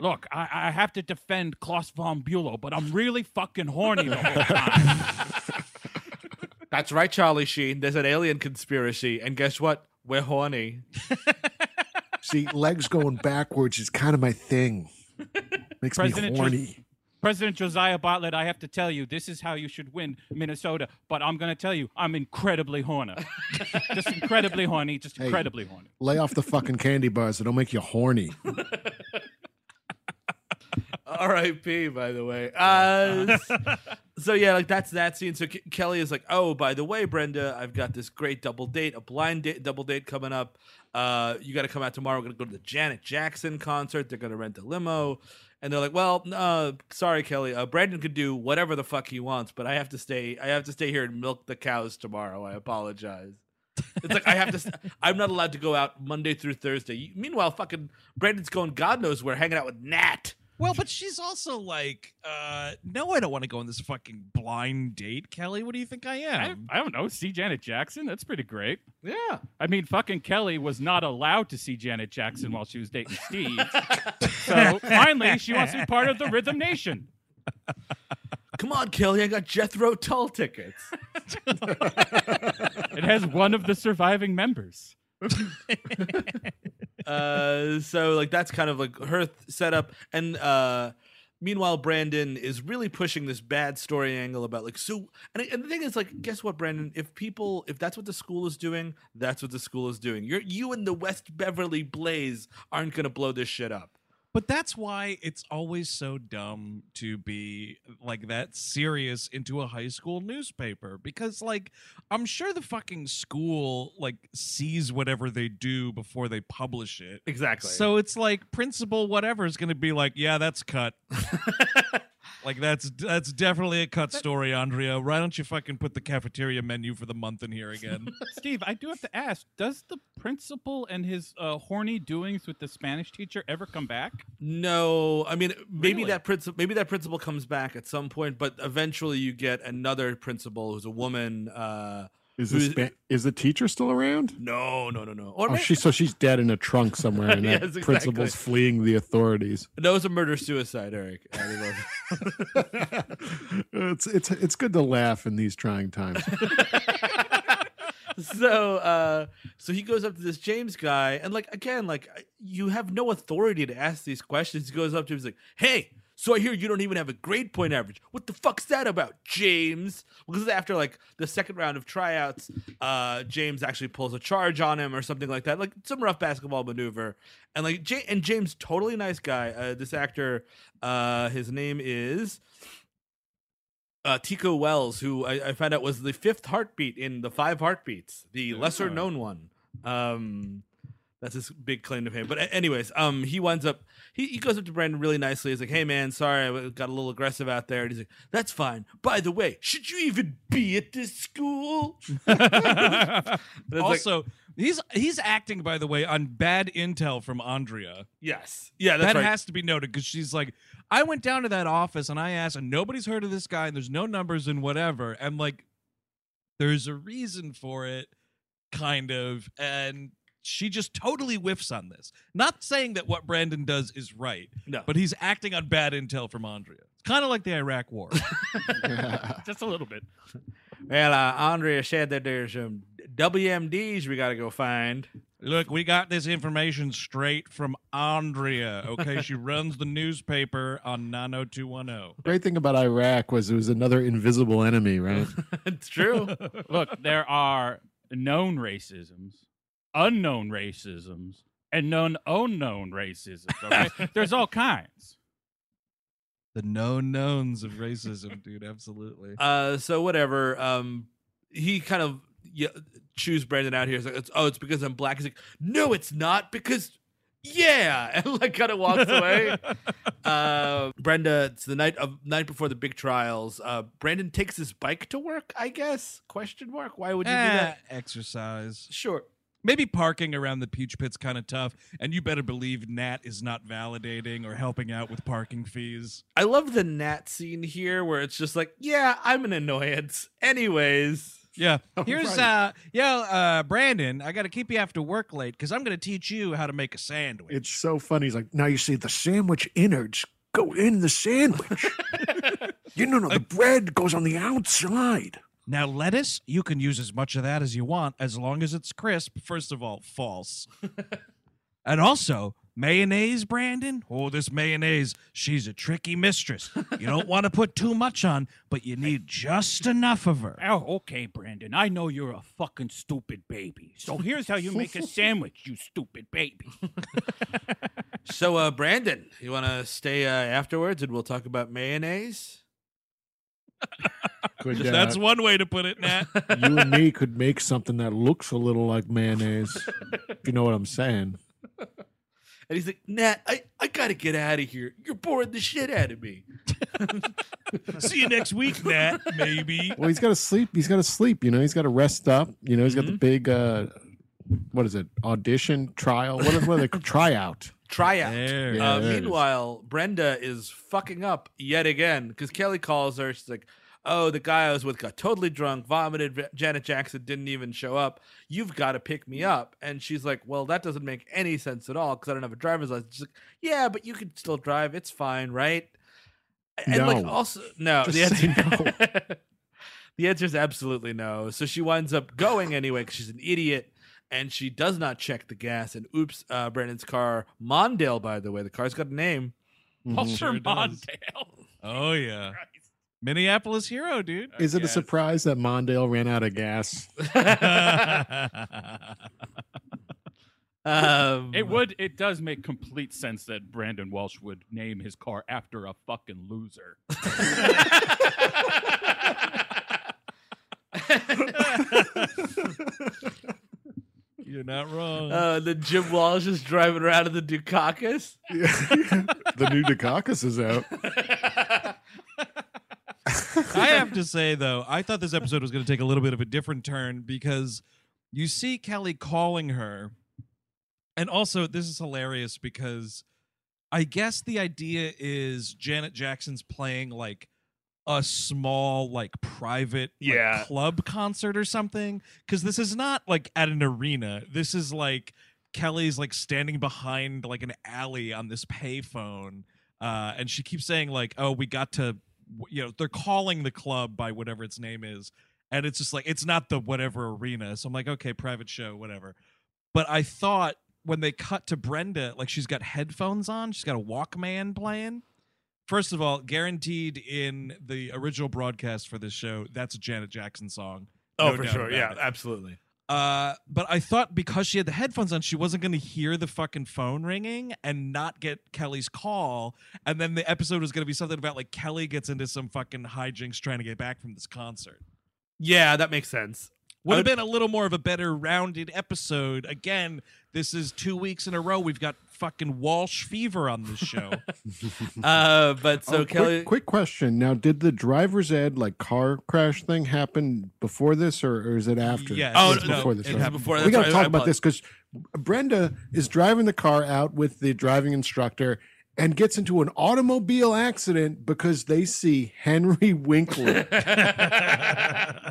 Look, I, I have to defend Klaus von Bülow, but I'm really fucking horny the whole time. That's right, Charlie Sheen. There's an alien conspiracy, and guess what? We're horny. See, legs going backwards is kind of my thing. Makes President me Jos- horny. President Josiah Bartlet, I have to tell you, this is how you should win Minnesota. But I'm going to tell you, I'm incredibly horny. just incredibly horny, just Hey. incredibly horny. Lay off the fucking candy bars. It'll make you horny. R.I.P. By the way. Uh, so yeah, like that's that scene. So K- Kelly is like, "Oh, by the way, Brenda, I've got this great double date, a blind date, double date coming up. Uh, you got to come out tomorrow. We're gonna go to the Janet Jackson concert. They're gonna rent a limo." And they're like, "Well, uh, sorry, Kelly. Uh, Brandon could do whatever the fuck he wants, but I have to stay. I have to stay here and milk the cows tomorrow. I apologize." It's like I have to. st- I'm not allowed to go out Monday through Thursday. Meanwhile, fucking Brandon's going God knows where, hanging out with Nat. Well, but she's also like, uh, "No, I don't want to go on this fucking blind date, Kelly. What do you think I I, am?" I don't know. See Janet Jackson? That's pretty great. Yeah. I mean, fucking Kelly was not allowed to see Janet Jackson while she was dating Steve. so finally, she wants to be part of the Rhythm Nation. Come on, Kelly. I got Jethro Tull tickets. It has one of the surviving members. uh, so like that's kind of like her th- setup, and uh, meanwhile, Brandon is really pushing this bad story angle about like so. And, and the thing is, like, guess what, Brandon? If people, if that's what the school is doing, that's what the school is doing. You're you and the West Beverly Blaze aren't gonna blow this shit up. But that's why it's always so dumb to be like that serious into a high school newspaper because like I'm sure the fucking school like sees whatever they do before they publish it. Exactly. So it's like principal whatever is going to be like, "Yeah, that's cut." like that's that's definitely a cut story, Andrea. Why don't you fucking put the cafeteria menu for the month in here again? Steve, I do have to ask: Does the principal and his uh, horny doings with the Spanish teacher ever come back? No, I mean maybe Really? that principal maybe that principal comes back at some point, but eventually you get another principal who's a woman. Uh, Is the Who's- spa- is the teacher still around? no, no, no, no. Or Oh, may- she so she's dead in a trunk somewhere, and that exactly. principal's fleeing the authorities. no, it's a murder suicide, Eric. I don't know. it's it's it's good to laugh in these trying times. so uh so he goes up to this James guy and like again like you have no authority to ask these questions. He goes up to him he's like, "Hey, so I hear you don't even have a grade point average. What the fuck's that about, James?" Because after like the second round of tryouts, uh James actually pulls a charge on him or something like that. Like some rough basketball maneuver. And like J- and James totally nice guy. Uh this actor uh his name is uh, Tico Wells, who I, I found out was the fifth heartbeat in the five heartbeats, the lesser known one. Um, that's his big claim to fame. But anyways, um, he winds up he, he goes up to Brandon really nicely. He's like, "Hey man, sorry, I got a little aggressive out there." And he's like, "That's fine. By the way, should you even be at this school?" It's like- also, He's he's acting, by the way, on bad intel from Andrea. Yes. Yeah, that's that right. has to be noted because she's like, I went down to that office and I asked, and nobody's heard of this guy, and there's no numbers and whatever, and like, there's a reason for it, kind of, and she just totally whiffs on this. Not saying that what Brandon does is right, no. but he's acting on bad intel from Andrea. It's kind of like the Iraq War. Just a little bit. well, uh, Andrea said that there's some WMDs we got to go find. Look, we got this information straight from Andrea. Okay, she runs the newspaper on 90210. Great thing about Iraq was it was another invisible enemy, right? it's true. Look, there are known racisms, unknown racisms, and known unknown racisms. Okay? There's all kinds. The known knowns of racism, dude. Absolutely. Uh, so whatever. Um, he kind of yeah, chews Brandon out here. He's like, it's, "Oh, it's because I'm black." He's like, "No, it's not because." Yeah, and like kind of walks away. uh, Brenda, it's the night of night before the big trials. Uh, Brandon takes his bike to work. I guess? Question mark. Why would you do Eh, that? exercise. Sure. Maybe parking around the Peach Pit's kind of tough, and you better believe Nat is not validating or helping out with parking fees. I love the Nat scene here where it's just like, yeah, I'm an annoyance. Anyways. Yeah. Here's right. uh yeah, uh Brandon, I got to keep you after work late cuz I'm going to teach you how to make a sandwich. It's so funny. He's like, now you see the sandwich innards go in the sandwich. you know, no, the bread goes on the outside. Now, lettuce, you can use as much of that as you want as long as it's crisp. First of all, false. and also, mayonnaise, Brandon. Oh, this mayonnaise, she's a tricky mistress. You don't want to put too much on, but you need just enough of her. Oh, okay, Brandon. I know you're a fucking stupid baby. So here's how you make a sandwich, you stupid baby. So, uh, Brandon, you want to stay uh, afterwards and we'll talk about mayonnaise? Could, That's uh, one way to put it, Nat. you and me could make something that looks a little like mayonnaise. if you know what I'm saying. And he's like, Nat, I, I got to get out of here. You're boring the shit out of me. See you next week, Nat. Maybe. Well, he's got to sleep. He's got to sleep. You know, he's got to rest up. You know, he's got Mm-hmm. the big, uh, what is it? Audition, trial. What, what are they? Tryout. Try out. There. Yeah, uh, there it is. meanwhile, Brenda is fucking up yet again because Kelly calls her. She's like, "Oh, the guy I was with got totally drunk, vomited. Janet Jackson didn't even show up. You've got to pick me up." And she's like, "Well, that doesn't make any sense at all because I don't have a driver's license." She's like, "Yeah, but you can still drive. It's fine, right?" And like No. also no, Just the say answer the answer is absolutely no. So she winds up going anyway because she's an idiot and she does not check the gas. And oops, uh, Brandon's car, Mondale, by the way, the car's got a name. Walter Sure does. Mondale. Oh, yeah. Minneapolis hero, dude. Is it a surprise that Mondale ran out of gas? Um, It would. It does make complete sense that Brandon Walsh would name his car after a fucking loser. You're not wrong. Uh, the Jim Walsh is driving around in the Dukakis. the new Dukakis is out. I have to say though, I thought this episode was going to take a little bit of a different turn because you see Kelly calling her, and also this is hilarious because I guess the idea is Janet Jackson's playing like a small like private like, Yeah. club concert or something? Because this is not like at an arena. This is like kelly's like standing behind like an alley on this payphone uh and she keeps saying like oh we got to you know they're calling the club by whatever its name is and it's just like it's not the whatever arena. So i'm like okay private show whatever. But i thought when they cut to brenda like she's got headphones on she's got a walkman playing First of all, guaranteed in the original broadcast for this show, that's a Janet Jackson song. Oh, No for sure. Yeah, it. absolutely. Uh, but I thought because she had the headphones on, she wasn't going to hear the fucking phone ringing and not get Kelly's call. And then the episode was going to be something about like Kelly gets into some fucking hijinks trying to get back from this concert. Yeah, that makes sense. Would have been a little more of a better rounded episode. Again, this is two weeks in a row. We've got fucking Walsh fever on this show. Uh, but so Oh, Kelly, quick, quick question. Now, did the driver's ed like car crash thing happen before this, or, or is it after? Yes. Oh, It's no, before this. it right? happened before. we got to talk about this because Brenda is driving the car out with the driving instructor and gets into an automobile accident because they see Henry Winkler.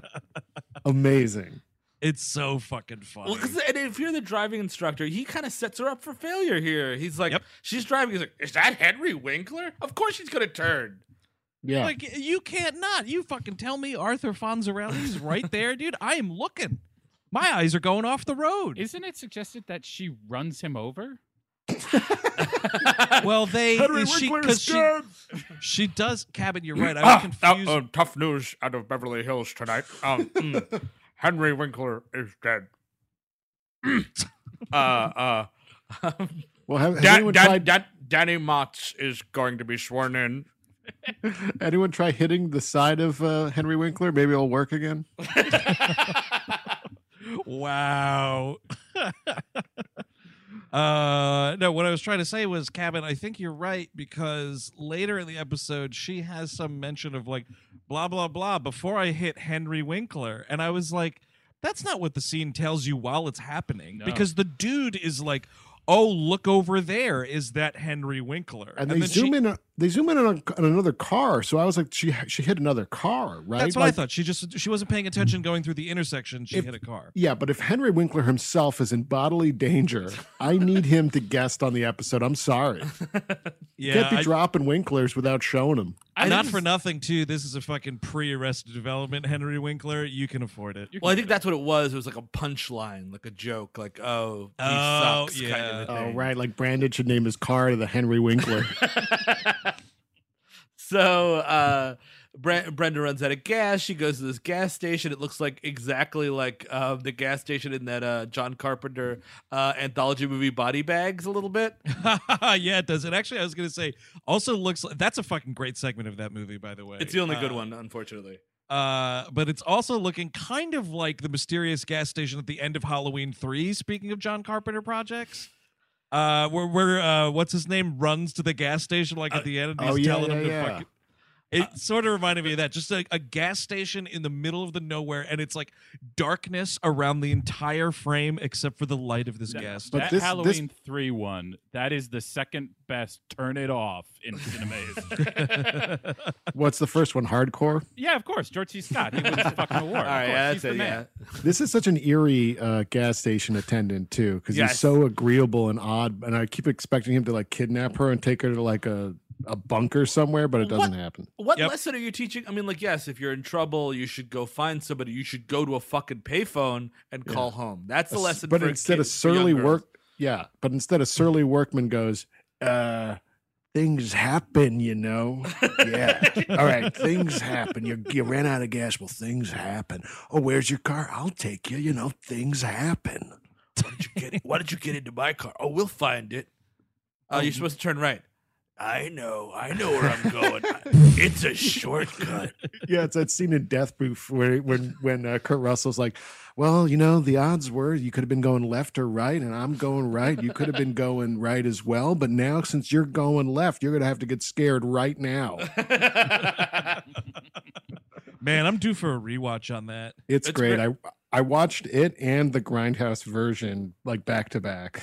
Amazing. it's so fucking funny. Well, because if you're the driving instructor, he kind of sets her up for failure here. He's like, Yep. she's driving. He's like, is that Henry Winkler? Of course she's gonna turn. Yeah. Like you can't not. You fucking tell me Arthur Fonzarelli's right there, dude. I am looking. My eyes are going off the road. Isn't it suggested that she runs him over? well, they Henry she because is she dead. she does cabin. You're right. I Ah, was confused. uh, tough news out of Beverly Hills tonight. Um, mm, Henry Winkler is dead. uh, uh, well, have, has Dan, anyone, Dan, tried, Dan, Danny Motz is going to be sworn in. anyone try hitting the side of uh, Henry Winkler? Maybe it'll work again. wow. Uh no what i was trying to say was cabin i think you're right because later in the episode she has some mention of like blah blah blah before i hit henry winkler and i was like that's not what the scene tells you while it's happening No. because the dude is like oh look over there is that henry winkler And, they zoom she- in. They zoom in on, on another car. So I was like, she she hit another car, right? that's what i thought she just she wasn't paying attention going through the intersection she If- hit a car Yeah, but if Henry Winkler himself is in bodily danger, I need him to guest on the episode. I'm sorry. yeah Can't be I- dropping Winklers without showing them. I Not for nothing, too. This is a fucking pre-arrested development, Henry Winkler. You can afford it. You well, I think do that's what it was. It was like a punchline, like a joke, like oh, he Oh, sucks, kind yeah. of a Oh, thing. right. Like Brandon should name his car the Henry Winkler. So uh, Bre- Brenda runs out of gas. She goes to this gas station. It looks like exactly like uh, the gas station in that uh, John Carpenter uh, anthology movie Body Bags a little bit. yeah, it does. And actually, I was going to say, also looks like that's a fucking great segment of that movie, by the way. It's the only good Uh, one, unfortunately. Uh, but it's also looking kind of like the mysterious gas station at the end of Halloween 3, speaking of John Carpenter projects. Uh, where where uh, what's his name runs to the gas station like at the end and he's oh, yeah, telling yeah, him to yeah. fucking. It sort of reminded me of that. Just a, a gas station in the middle of the nowhere, and it's like darkness around the entire frame except for the light of this That- gas But that this- this- Halloween three one, that is the second best. Turn it off in cinemas. What's the first one? Hardcore? yeah, of course, George C. Scott. He wins the fucking award. All Of right, course, yeah, he's that's the it. man. Yeah. This is such an eerie uh, gas station attendant, too, because Yes. he's so agreeable and odd. And I keep expecting him to like kidnap her and take her to like a, a bunker somewhere, but it doesn't happen. What Yep. lesson are you teaching? I mean, like, yes, if you're in trouble, you should go find somebody. You should go to a fucking payphone and call home. That's the lesson. But for instead of kids- for young surly work, yeah. But instead of surly workman goes, uh, things happen, you know. Yeah. All right, things happen. You you ran out of gas. Well, things happen. Oh, where's your car? I'll take you. You know, things happen. Why did you get? Why did you get into my car? Oh, we'll find it. Oh, you're supposed to turn right. I know. I know where I'm going. it's a shortcut. Yeah, it's that scene in Death Proof where when when uh, Kurt Russell's like, "Well, you know, the odds were you could have been going left or right, and I'm going right. You could have been going right as well, but now since you're going left, you're gonna have to get scared right now. Man, I'm due for a rewatch on that. It's, It's great. great. I I watched it and the Grindhouse version like back to back.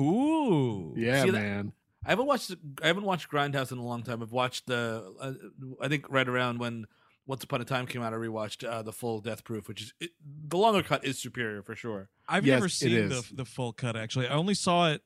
Ooh. Yeah, See that- man. I haven't watched. I haven't watched Grindhouse in a long time. I've watched the. Uh, I think right around when Once Upon a Time came out, I rewatched uh, the full Death Proof, which is it, the longer cut is superior for sure. I've Yes, never seen the the full cut actually. I only saw it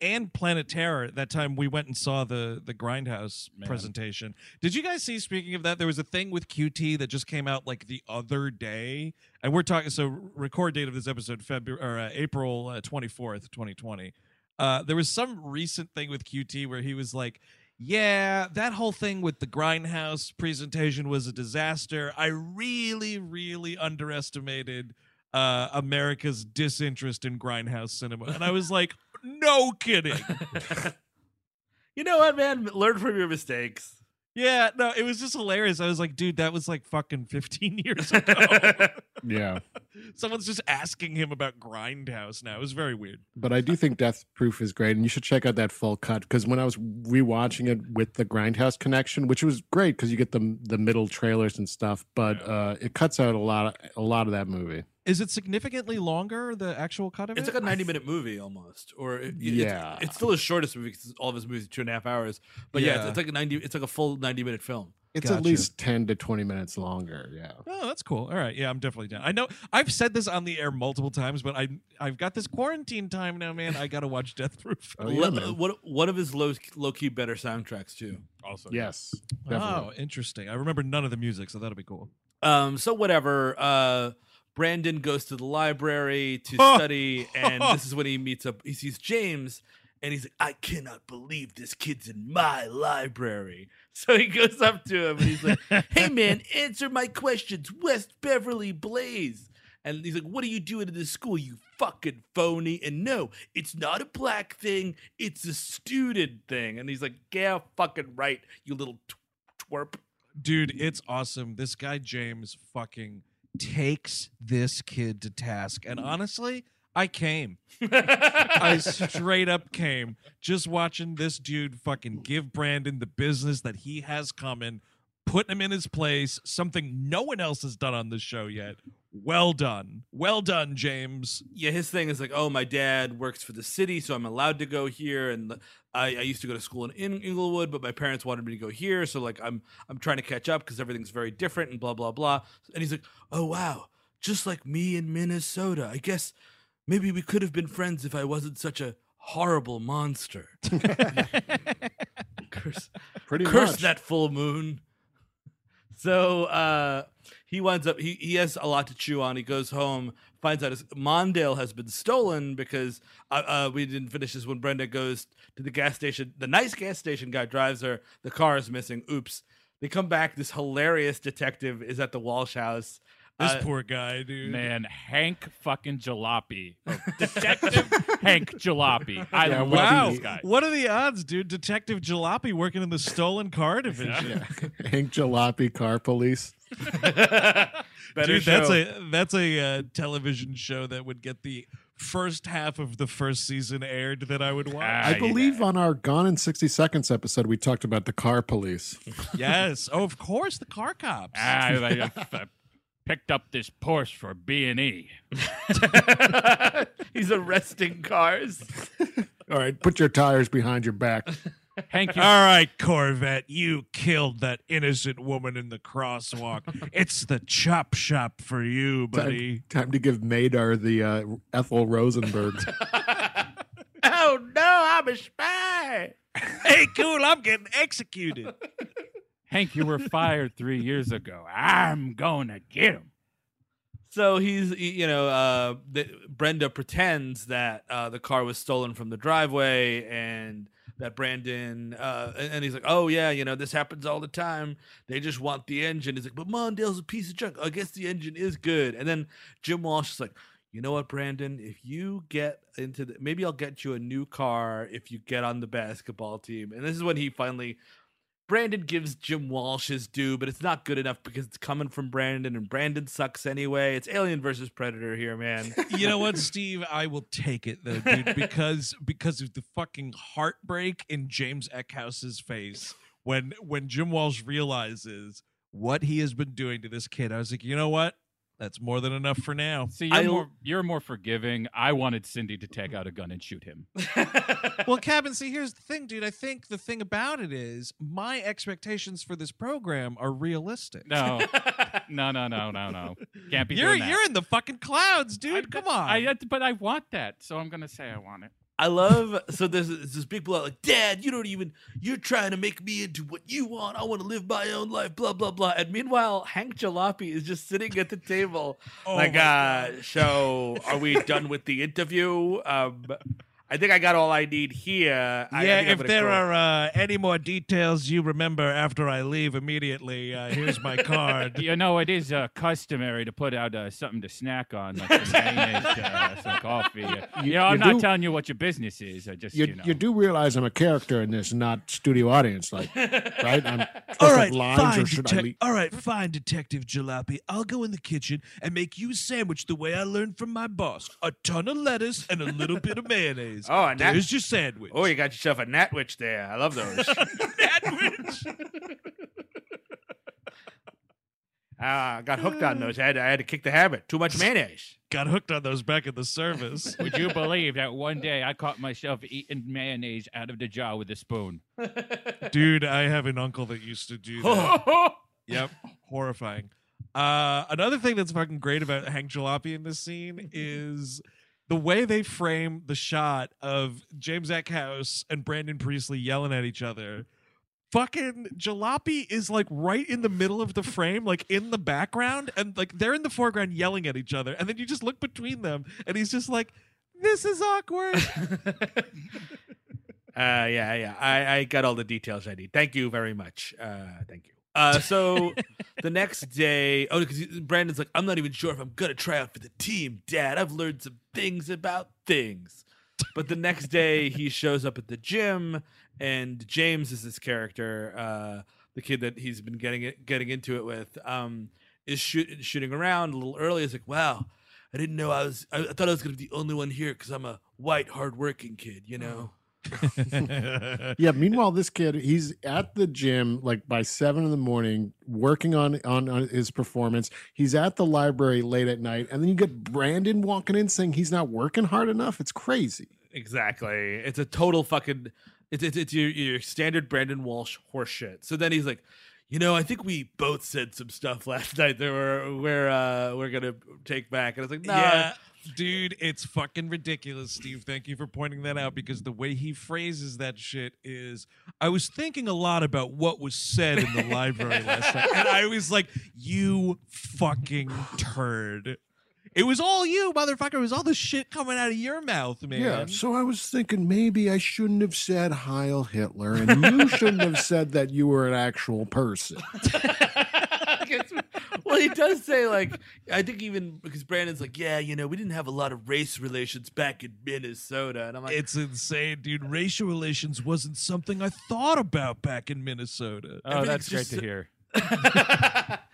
and Planet Terror that time we went and saw the the Grindhouse Man. presentation. Did you guys see speaking of that there was a thing with QT that just came out like the other day and we're talking so record date of this episode February or uh, April uh, 24th, 2020. Uh there was some recent thing with QT where he was like yeah, that whole thing with the Grindhouse presentation was a disaster. I really, really underestimated uh, America's disinterest in Grindhouse cinema. And I was like, no kidding. You know what, man? Learn from your mistakes. Yeah, no, it was just hilarious. I was like, dude, that was like fucking 15 years ago. Yeah. Someone's just asking him about Grindhouse now. It was very weird. But I do think Death Proof is great, and you should check out that full cut because when I was rewatching it with the Grindhouse connection, which was great because you get the the middle trailers and stuff, but uh, it cuts out a lot of a lot of that movie. Is it significantly longer, the actual cut of It's it? It's like a 90 minute movie almost, or it, it's- Yeah. it's, still his shortest movie because all of his movies are two and a half hours. But yeah, it's, Yeah. it's like a 90. It's like a full 90 minute film. It's Gotcha. at least ten to twenty minutes longer. Yeah. Oh, that's cool. All right. Yeah, I'm definitely down. I know I've said this on the air multiple times, but I I've got this quarantine time now, man. I gotta watch Death Proof. Oh, yeah, Lo- man. what one of his low low key better soundtracks too. Also, Yes. Oh, interesting. I remember none of the music, so that'll be cool. Um, so whatever. Uh, Brandon goes to the library to study, and this is when he meets up. He sees James, and he's like, "I cannot believe this kid's in my library." So he goes up to him, and he's like, "Hey man, answer my questions, West Beverly Blaze." And he's like, "What are you doing in this school, you fucking phony?" And no, it's not a black thing; it's a student thing. And he's like, "Yeah, fucking right, you little tw- twerp." Dude, it's awesome. This guy James fucking takes this kid to task. And mm. honestly, I came. I straight up came just watching this dude fucking give Brandon the business that he has coming, putting him in his place, something no one else has done on this show yet. Well done. Well done, James. yeah, his thing is like, oh, my dad works for the city, so I'm allowed to go here. And I, I used to go to school in, in Inglewood, but my parents wanted me to go here, so like I'm I'm trying to catch up because everything's very different and blah blah blah. And he's like, oh wow, just like me in Minnesota. I guess maybe we could have been friends if I wasn't such a horrible monster. curse, Pretty curse much. that full moon. So uh, he winds up. He he has a lot to chew on. He goes home, finds out his Mondale has been stolen because uh, uh, we didn't finish this when Brenda goes to the gas station. The nice gas station guy drives her. The car is missing. Oops. They come back. This hilarious detective is at the Walsh house. This Uh, poor guy, dude. Man, Hank fucking Jalopy. Oh, Detective Hank Jalopy. I Yeah, love Wow. this guy. What are the odds, dude? Detective Jalopy working in the stolen car division. Hank Jalopy Car Police. Better Dude, that's a that's a uh, television show that would get the first half of the first season aired that I would watch. Ah, I yeah. believe on our Gone in 60 Seconds episode, we talked about the car police. yes. Oh, of course, the car cops. Ah, I, I- I picked up this Porsche for B and E. He's arresting cars. All right, put your tires behind your back. Hank, you, All right, Corvette, you killed that innocent woman in the crosswalk. it's the chop shop for you, buddy. Time, time to give Madar the uh, Ethel Rosenberg. oh no, I'm a spy. hey, cool, I'm getting executed. Hank, you were fired three years ago. I'm going to get him. So he's, you know, uh, the, Brenda pretends that uh, the car was stolen from the driveway and that Brandon, uh, and, he's like, oh, yeah, you know, this happens all the time. They just want the engine. He's like, but Mondale's a piece of junk. I guess the engine is good. And then Jim Walsh is like, you know what, Brandon? If you get into the, maybe I'll get you a new car if you get on the basketball team. And this is when he finally, Brandon gives Jim Walsh his due, but it's not good enough because it's coming from Brandon, and Brandon sucks anyway. It's Alien versus Predator here, man. you know what, Steve? I will take it though, dude, because because of the fucking heartbreak in James Eckhouse's face when when Jim Walsh realizes what he has been doing to this kid. I was like, you know what? That's more than enough for now. See, you're I- more you're more forgiving. I wanted Cindy to take out a gun and shoot him. well, Cabin, see, here's the thing, dude. I think the thing about it is my expectations for this program are realistic. No, no, no, no, no, no. Can't be You're doing that. you're in the fucking clouds, dude. I- Come on. I, but I want that, so I'm gonna say I want it. I love so there's this big blowout like Dad, you don't even you're trying to make me into what you want. I want to live my own life, blah blah blah. And meanwhile, Hank Jalopy is just sitting at the table, Oh like, my uh, so are we done with the interview? Um, I think I got all I need here. I- I yeah, I'm if there call- are uh, any more details you remember after I leave immediately, uh, here's my card. You know, it is uh, customary to put out uh, something to snack on, like some mayonnaise, uh, some coffee. You, know, I'm you not do- telling you what your business is. I just, You, you, know. you do realize I'm a character in this, not studio audience, like right? I'm supposed All to have right, lines, fine, or should I detec- all right, fine, Detective Jalopy. I'll go in the kitchen and make you a sandwich the way I learned from my boss: a ton of lettuce and a little bit of mayonnaise. Oh, and that- there's your sandwich. Oh, you got yourself a natwich there. I love those. sandwich. Ah, I got hooked on those. I had, I had to kick the habit. Too much mayonnaise. Got hooked on those back in the service. Would you believe that one day I caught myself eating mayonnaise out of the jar with a spoon? Dude, I have an uncle that used to do that. Yep, horrifying. Uh, another thing that's fucking great about Hank Jalopy in this scene is the way they frame the shot of James Eckhouse and Brandon Priestley yelling at each other. Fucking Jalopy is like right in the middle of the frame, like in the background, and like they're in the foreground yelling at each other, and then you just look between them, and he's just like, "This is awkward." Uh, yeah, yeah. I, I got all the details I need. Thank you very much. Uh, thank you. Uh, so the next day, oh, because Brandon's like, I'm not even sure if I'm gonna try out for the team, Dad. I've learned some things about things. But the next day, he shows up at the gym, and James is this character, uh, the kid that he's been getting it, getting into it with, um, is shoot, shooting around a little early. He's like, "Wow, I didn't know I was. I, I thought I was gonna be the only one here because I'm a white, hardworking kid, you know." Yeah. Meanwhile, this kid, he's at the gym like by seven in the morning, working on, on on his performance. He's at the library late at night, and then you get Brandon walking in saying he's not working hard enough. It's crazy. Exactly. It's a total fucking. It's it's, it's your your standard Brandon Walsh horseshit. So then he's like, you know, I think we both said some stuff last night that we're we're uh, we're gonna take back, and I was like, nah. Yeah, dude, it's fucking ridiculous, Steve. Thank you for pointing that out because the way he phrases that shit is I was thinking a lot about what was said in the library last night. And I was like, you fucking turd. It was all you, motherfucker. It was all the shit coming out of your mouth, man. Yeah. So I was thinking maybe I shouldn't have said Heil Hitler, and you shouldn't have said that you were an actual person. well, he does say like I think even because Brandon's like, yeah, you know, we didn't have a lot of race relations back in Minnesota, and I'm like, It's insane, dude. Racial relations wasn't something I thought about back in Minnesota. Oh, that's great Everything's to hear.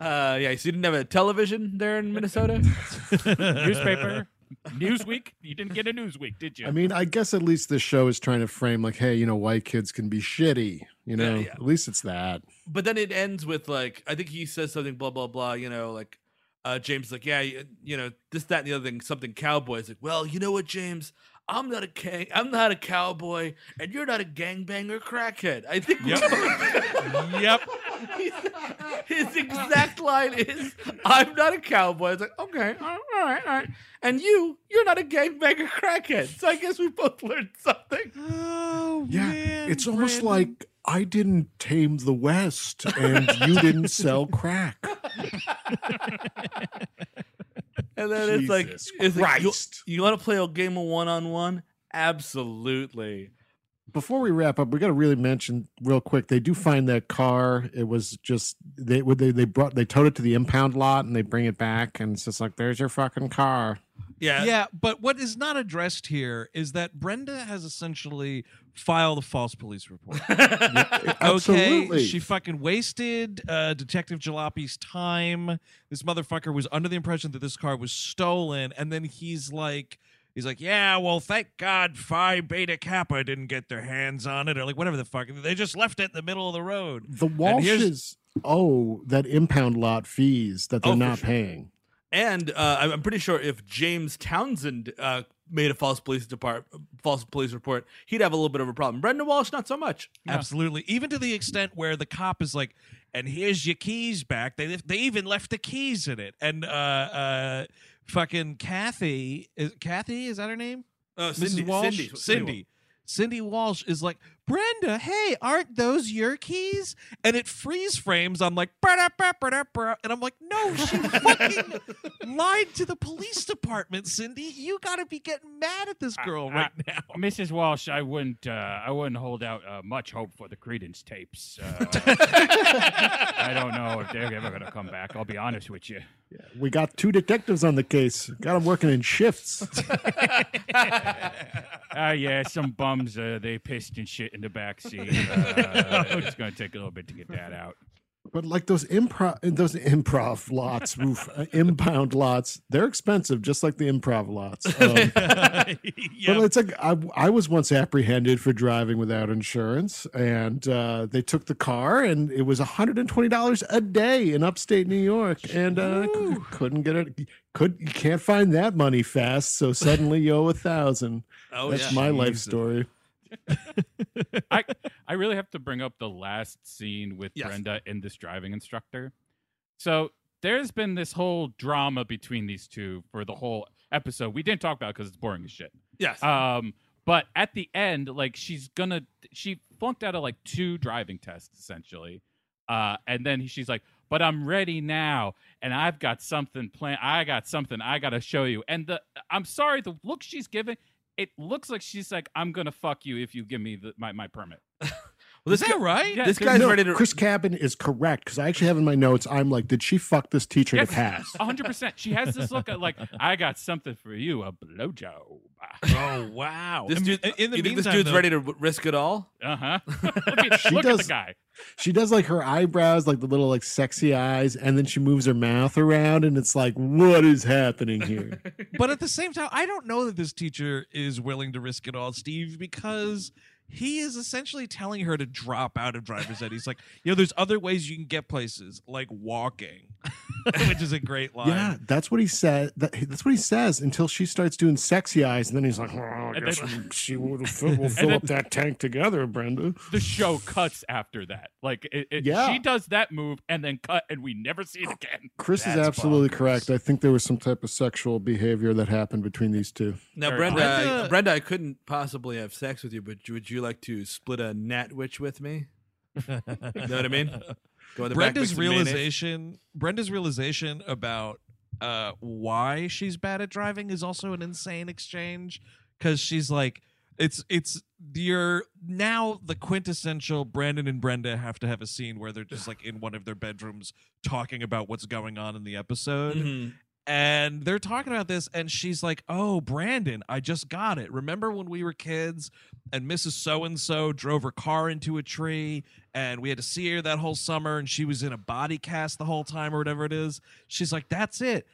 uh, yeah, so you didn't have a television there in Minnesota. Newspaper, Newsweek. You didn't get a Newsweek, did you? I mean, I guess at least this show is trying to frame like, hey, you know, white kids can be shitty. You know, yeah. at least it's that. but then it ends with like I think he says something blah blah blah. You know, like uh, James is like yeah, you, you know this that and the other thing. Something cowboys like well, you know what, James. I'm not a gang. I'm not a cowboy, and you're not a gangbanger crackhead. I think. yep. yep. His exact line is, "I'm not a cowboy." It's like, okay, all right, all right, all right. And you, you're not a gangbanger crackhead. So I guess we both learned something. Oh, Yeah. man, it's almost Brandon. like I didn't tame the West and you didn't sell crack. And then it's like, it's like, you, Christ. you want to play a game of one on one? Absolutely. Before we wrap up, we got to really mention real quick. They do find that car. It was just they would they they brought they towed it to the impound lot and they bring it back and it's just like there's your fucking car. Yeah. Yeah, but what is not addressed here is that Brenda has essentially filed a false police report. Absolutely. Okay, she fucking wasted uh, Detective Jalopy's time. This motherfucker was under the impression that this car was stolen, and then he's like, he's like, yeah, well, thank God Phi Beta Kappa didn't get their hands on it, or like whatever the fuck. They just left it in the middle of the road. The And here's- Walshes owe that impound lot fees that they're Oh, not sure. paying. And uh, I'm pretty sure if James Townsend uh, made a false police depart false police report, he'd have a little bit of a problem. Brandon Walsh, not so much. Absolutely, even to the extent where the cop is like, "And here's your keys back." They they even left the keys in it, and uh, uh, fucking Kathy is Kathy is that her name? Uh, Mrs. Cindy, Walsh, Cindy, Cindy. Cindy Walsh is like, Brenda, hey, aren't those your keys? And it freeze frames on like, "Ba-da, ba, ba-da, ba," and I'm like, no, she fucking lied to the police department, Cindy. You got to be getting mad at this girl I- right now. Mrs. Walsh, I wouldn't, uh, I wouldn't hold out uh, much hope for the Creedence tapes. Uh, I don't know if they're ever gonna come back. I'll be honest with you. We got two detectives on the case. Got them working in shifts. Ah, yeah, some bums, uh, they pissed and shit in the back seat. Uh, it's gonna take a little bit to get that out. But like those improv, those improv lots, oof, uh, impound lots, they're expensive, just like the improv lots. Um, yeah. But it's like I, I was once apprehended for driving without insurance, and uh, they took the car, and it was hundred and twenty dollars a day in upstate New York, and uh, c- couldn't get it. Could you can't find that money fast, so suddenly you owe a thousand. Oh That's yeah. my life story. I I really have to bring up the last scene with Yes. Brenda and this driving instructor. So there's been this whole drama between these two for the whole episode. We didn't talk about because it's boring as shit. Yes. Um, but at the end, like she's gonna she flunked out of like two driving tests essentially. Uh, and then she's like, "But I'm ready now, and I've got something planned. I got something I gotta show you." And the I'm sorry, the look she's giving, it looks like she's like, "I'm gonna fuck you if you give me the, my my permit." well, this Is that guy, right? Yeah, this 'cause- guy's no, ready to. Chris Cabin is correct because I actually have in my notes. I'm like, did she fuck this teacher Yes. to pass? Hundred percent. She has this look at like, "I got something for you, a blowjob." oh wow! This dude, in the you think this dude's though- ready to risk it all? Uh huh. look at, She look at the does- guy. She does like her eyebrows, like the little like sexy eyes, and then she moves her mouth around, and it's like, what is happening here? but at the same time, I don't know that this teacher is willing to risk it all, Steve, because he is essentially telling her to drop out of driver's ed. He's like, you know, there's other ways you can get places, like walking, which is a great line. Yeah, that's what he said. That, that's what he says until she starts doing sexy eyes, and then he's like, "Oh, I guess then- we- she will fill, we'll fill up that tank together, Brenda." the show cuts after that. Like it, it, Yeah. she does that move and then cut, and we never see it again. Chris is absolutely bonkers. correct. I think there was some type of sexual behavior that happened between these two. Now, Or- Brenda, I, Brenda- Brenda, I couldn't possibly have sex with you, but would you like to split a natwich with me? You know what I mean? Go the back, Brenda's mix realization Brenda's realization about uh why she's bad at driving is also an insane exchange cuz she's like it's it's you're now the quintessential Brandon and Brenda have to have a scene where they're just like in one of their bedrooms talking about what's going on in the episode Mhm. And they're talking about this and she's like oh brandon i just got it remember when we were kids and mrs so and so drove her car into a tree and we had to see her that whole summer and she was in a body cast the whole time or whatever it is she's like that's it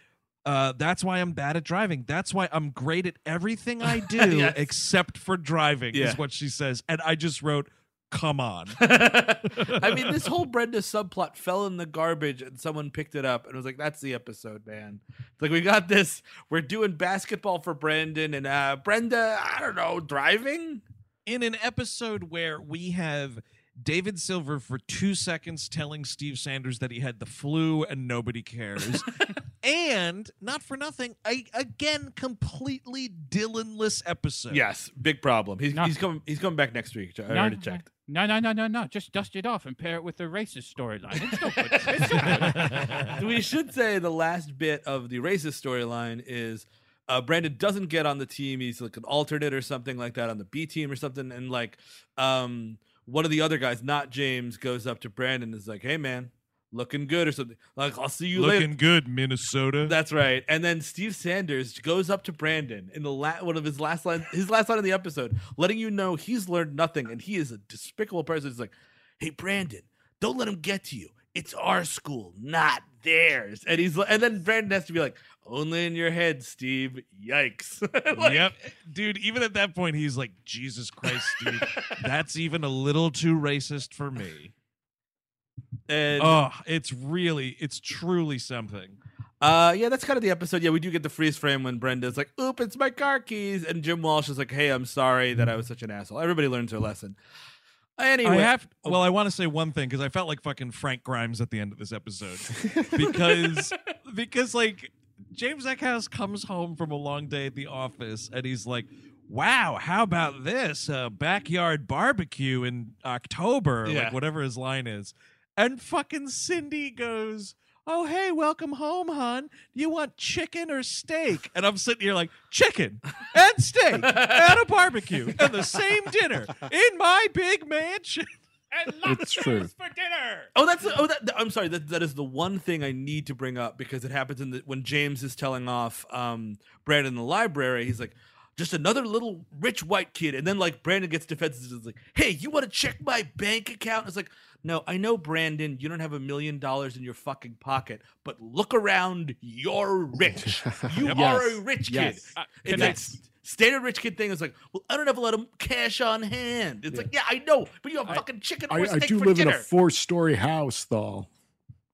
uh, that's why I'm bad at driving. That's why I'm great at everything I do Yes. except for driving, Yeah. is what she says. And I just wrote, come on. I mean, this whole Brenda subplot fell in the garbage, and someone picked it up and was like, "That's the episode, man." It's like we got this. We're doing basketball for Brandon and uh, Brenda. I don't know, driving. in an episode where we have David Silver for two seconds telling Steve Sanders that he had the flu and nobody cares. and not for nothing, I again completely Dylanless episode. Yes, big problem. He's, No. he's coming. He's coming back next week. I No, already no, checked. No, no, no, no, no. Just dust it off and pair it with the racist storyline. It's still good. It's still good. we should say the last bit of the racist storyline is uh, Brandon doesn't get on the team. He's like an alternate or something like that on the B team or something. And like um, one of the other guys, not James, goes up to Brandon and is like, "Hey man, looking good" or something. Like I'll see you later. Looking good, Minnesota. That's right. And then Steve Sanders goes up to Brandon in the la- one of his last line, his last line of the episode, letting you know he's learned nothing and he is a despicable person. He's like, "Hey, Brandon, don't let him get to you. It's our school, not theirs." And he's and then Brandon has to be like, "Only in your head, Steve. Yikes!" Like, yep. Dude, even at that point, he's like, Jesus Christ, dude. that's even a little too racist for me. And Oh, it's really, it's truly something. Uh, yeah, that's kind of the episode. Yeah, we do get the freeze frame when Brenda's like, "Oop, it's my car keys," and Jim Walsh is like, "Hey, I'm sorry that I was such an asshole." Everybody learns their lesson. Anyway, I have. Well, I want to say one thing because I felt like fucking Frank Grimes at the end of this episode because because like James Eckhouse comes home from a long day at the office and he's like, wow, how about this uh, backyard barbecue in October, Yeah. like whatever his line is, and fucking Cindy goes. Oh hey, welcome home, hon. You want chicken or steak? And I'm sitting here like chicken and steak and a barbecue and the same dinner in my big mansion. And It's true. lobsters for dinner. Oh, that's oh, that, that- I'm sorry. That that is the one thing I need to bring up because it happens in the when James is telling off um Brandon in the library. He's like, just another little rich white kid, and then like Brandon gets defensive. It's like, hey, you want to check my bank account? It's like, no, I know, Brandon, you don't have a million dollars in your fucking pocket, but look around, you're rich. You Yes. are a rich kid. Yes. Uh, It's can that I- s- standard rich kid thing. Is like, well, I don't have a lot of cash on hand. It's like, yeah, I know, but you have fucking chicken or I, I do for live dinner. in a four-story house, though.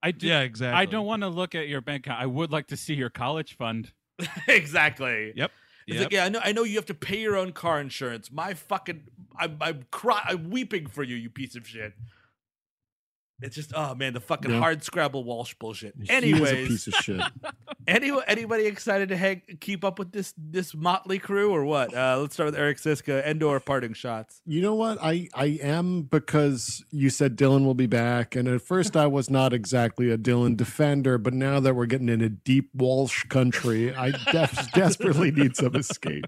I do, Yeah, exactly. I don't want to look at your bank account. I would like to see your college fund. exactly. Yep. It's Yep. like, yeah, I know. I know you have to pay your own car insurance. My fucking, I'm, I'm cry, I'm weeping for you, you piece of shit. It's just, oh man, the fucking Yeah. hard Scrabble Walsh bullshit. He is a Anyways, piece of shit. any, anybody excited to hang, keep up with this this motley crew or what? Uh, let's start with Eric Szyszka. Endor parting shots. You know what? I I am because you said Dylan will be back, and at first I was not exactly a Dylan defender, but now that we're getting into deep Walsh country, I def- desperately need some escape.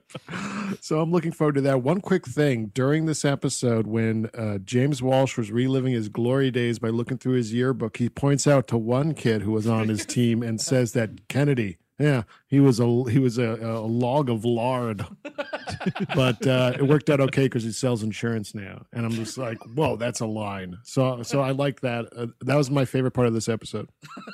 So I'm looking forward to that. One quick thing during this episode, when uh, James Walsh was reliving his glory days by looking through his yearbook, he points out to one kid who was on his team and says that Kennedy. Yeah, he was a he was a, a log of lard but uh, it worked out okay because he sells insurance now, and I'm just like, whoa, that's a line. So, so I like that. Uh, that was my favorite part of this episode.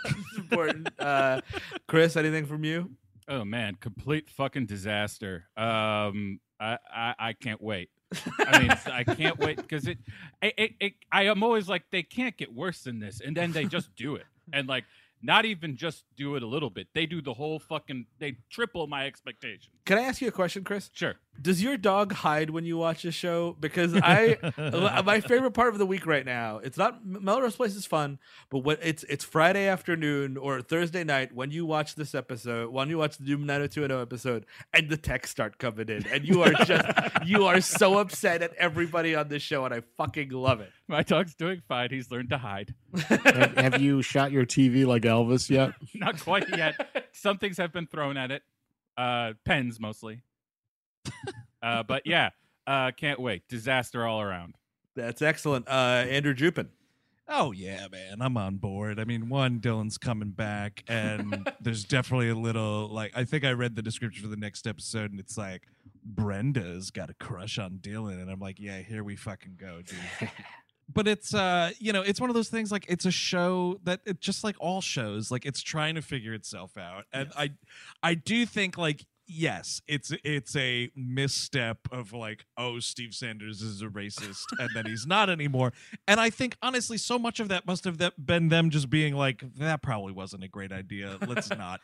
It's important. uh, Chris, anything from you? Oh man, complete fucking disaster. Um, I I, I can't wait. I mean, I can't wait because it, it, it, it. I am always like, they can't get worse than this, and then they just do it, and like, not even just do it a little bit. They do the whole fucking. They triple my expectations. Can I ask you a question, Chris? Sure. Does your dog hide when you watch this show? Because I, my favorite part of the week right now, it's not Melrose Place is fun, but what it's it's Friday afternoon or Thursday night when you watch this episode, when you watch the Doom 90210 episode, and the texts start coming in, and you are just you are so upset at everybody on this show, and I fucking love it. My dog's doing fine. He's learned to hide. have, have you shot your TV like Elvis yet? Not quite yet. Some things have been thrown at it. Uh, pens mostly. Uh, but yeah, uh, can't wait. Disaster all around. That's excellent, uh, Andrew Jupin. Oh yeah, man, I'm on board. I mean, one, Dylan's coming back, and there's definitely a little like I think I read the description for the next episode, and it's like Brenda's got a crush on Dylan, and I'm like, yeah, here we fucking go, dude. but it's uh, you know, it's one of those things like it's a show that it just like all shows, like it's trying to figure itself out, and I, I do think like yes, it's it's a misstep of like, oh, Steve Sanders is a racist, and then he's not anymore. And I think honestly, so much of that must have been them just being like, that probably wasn't a great idea. Let's not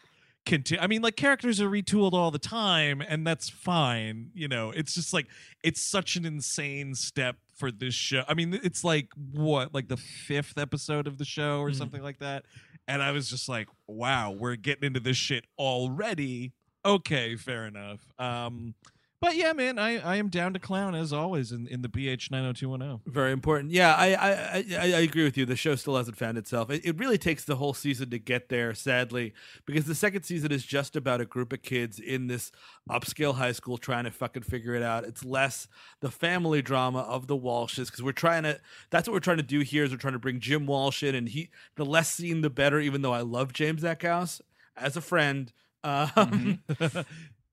continue. I mean, like characters are retooled all the time, and that's fine. You know, it's just like it's such an insane step for this show. I mean, it's like what, like the fifth episode of the show or Mhm. something like that. And I was just like, wow, we're getting into this shit already. Okay, fair enough. Um, but yeah, man, I, I am down to clown as always in, in the BH 90210. Very important. Yeah, I, I I I I agree with you. The show still hasn't found itself. It, it really takes the whole season to get there, sadly, because the second season is just about a group of kids in this upscale high school trying to fucking figure it out. It's less the family drama of the Walshes because we're trying to. That's what we're trying to do here. Is we're trying to bring Jim Walsh in, and he the less seen the better. Even though I love James Eckhouse as a friend. Um,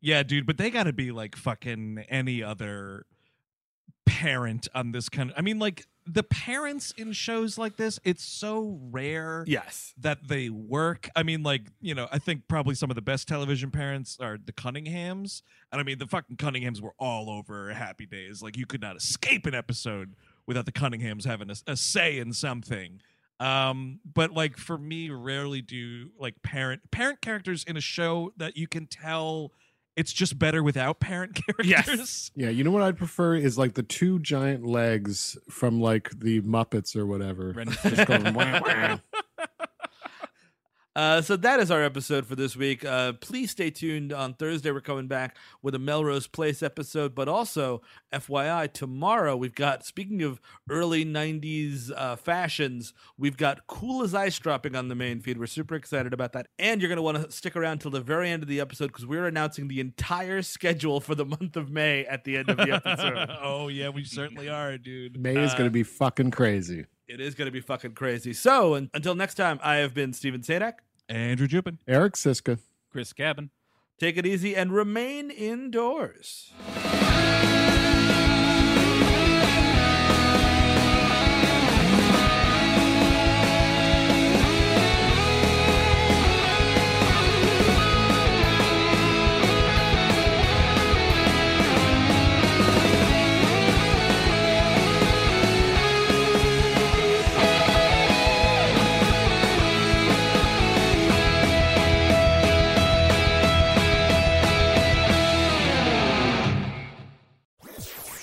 yeah, dude, but they got to be like fucking any other parent on this kind of. I mean, like the parents in shows like this, it's so rare. Yes. that they work. I mean, like, you know, I think probably some of the best television parents are the Cunninghams. And I mean, the fucking Cunninghams were all over Happy Days. Like, you could not escape an episode without the Cunninghams having a, a say in something. Um, but like for me, rarely do like parent parent characters in a show that you can tell it's just better without parent characters Yes. characters. Yeah, you know what I'd prefer is like the two giant legs from like the Muppets or whatever. Just going, wah, wah. Uh, so that is our episode for this week. Uh, please stay tuned. On Thursday, we're coming back with a Melrose Place episode, but also, FYI, tomorrow we've got, speaking of early 90s uh, fashions, we've got Cool as Ice dropping on the main feed. We're super excited about that. And you're going to want to stick around till the very end of the episode because we're announcing the entire schedule for the month of May at the end of the episode. oh yeah, we certainly are, dude. May is Uh, going to be fucking crazy. it is going to be fucking crazy. So un- until next time, I have been Steven Sajdak. Andrew Jupin. Eric Szyszka. Chris Cabin. Take it easy and remain indoors.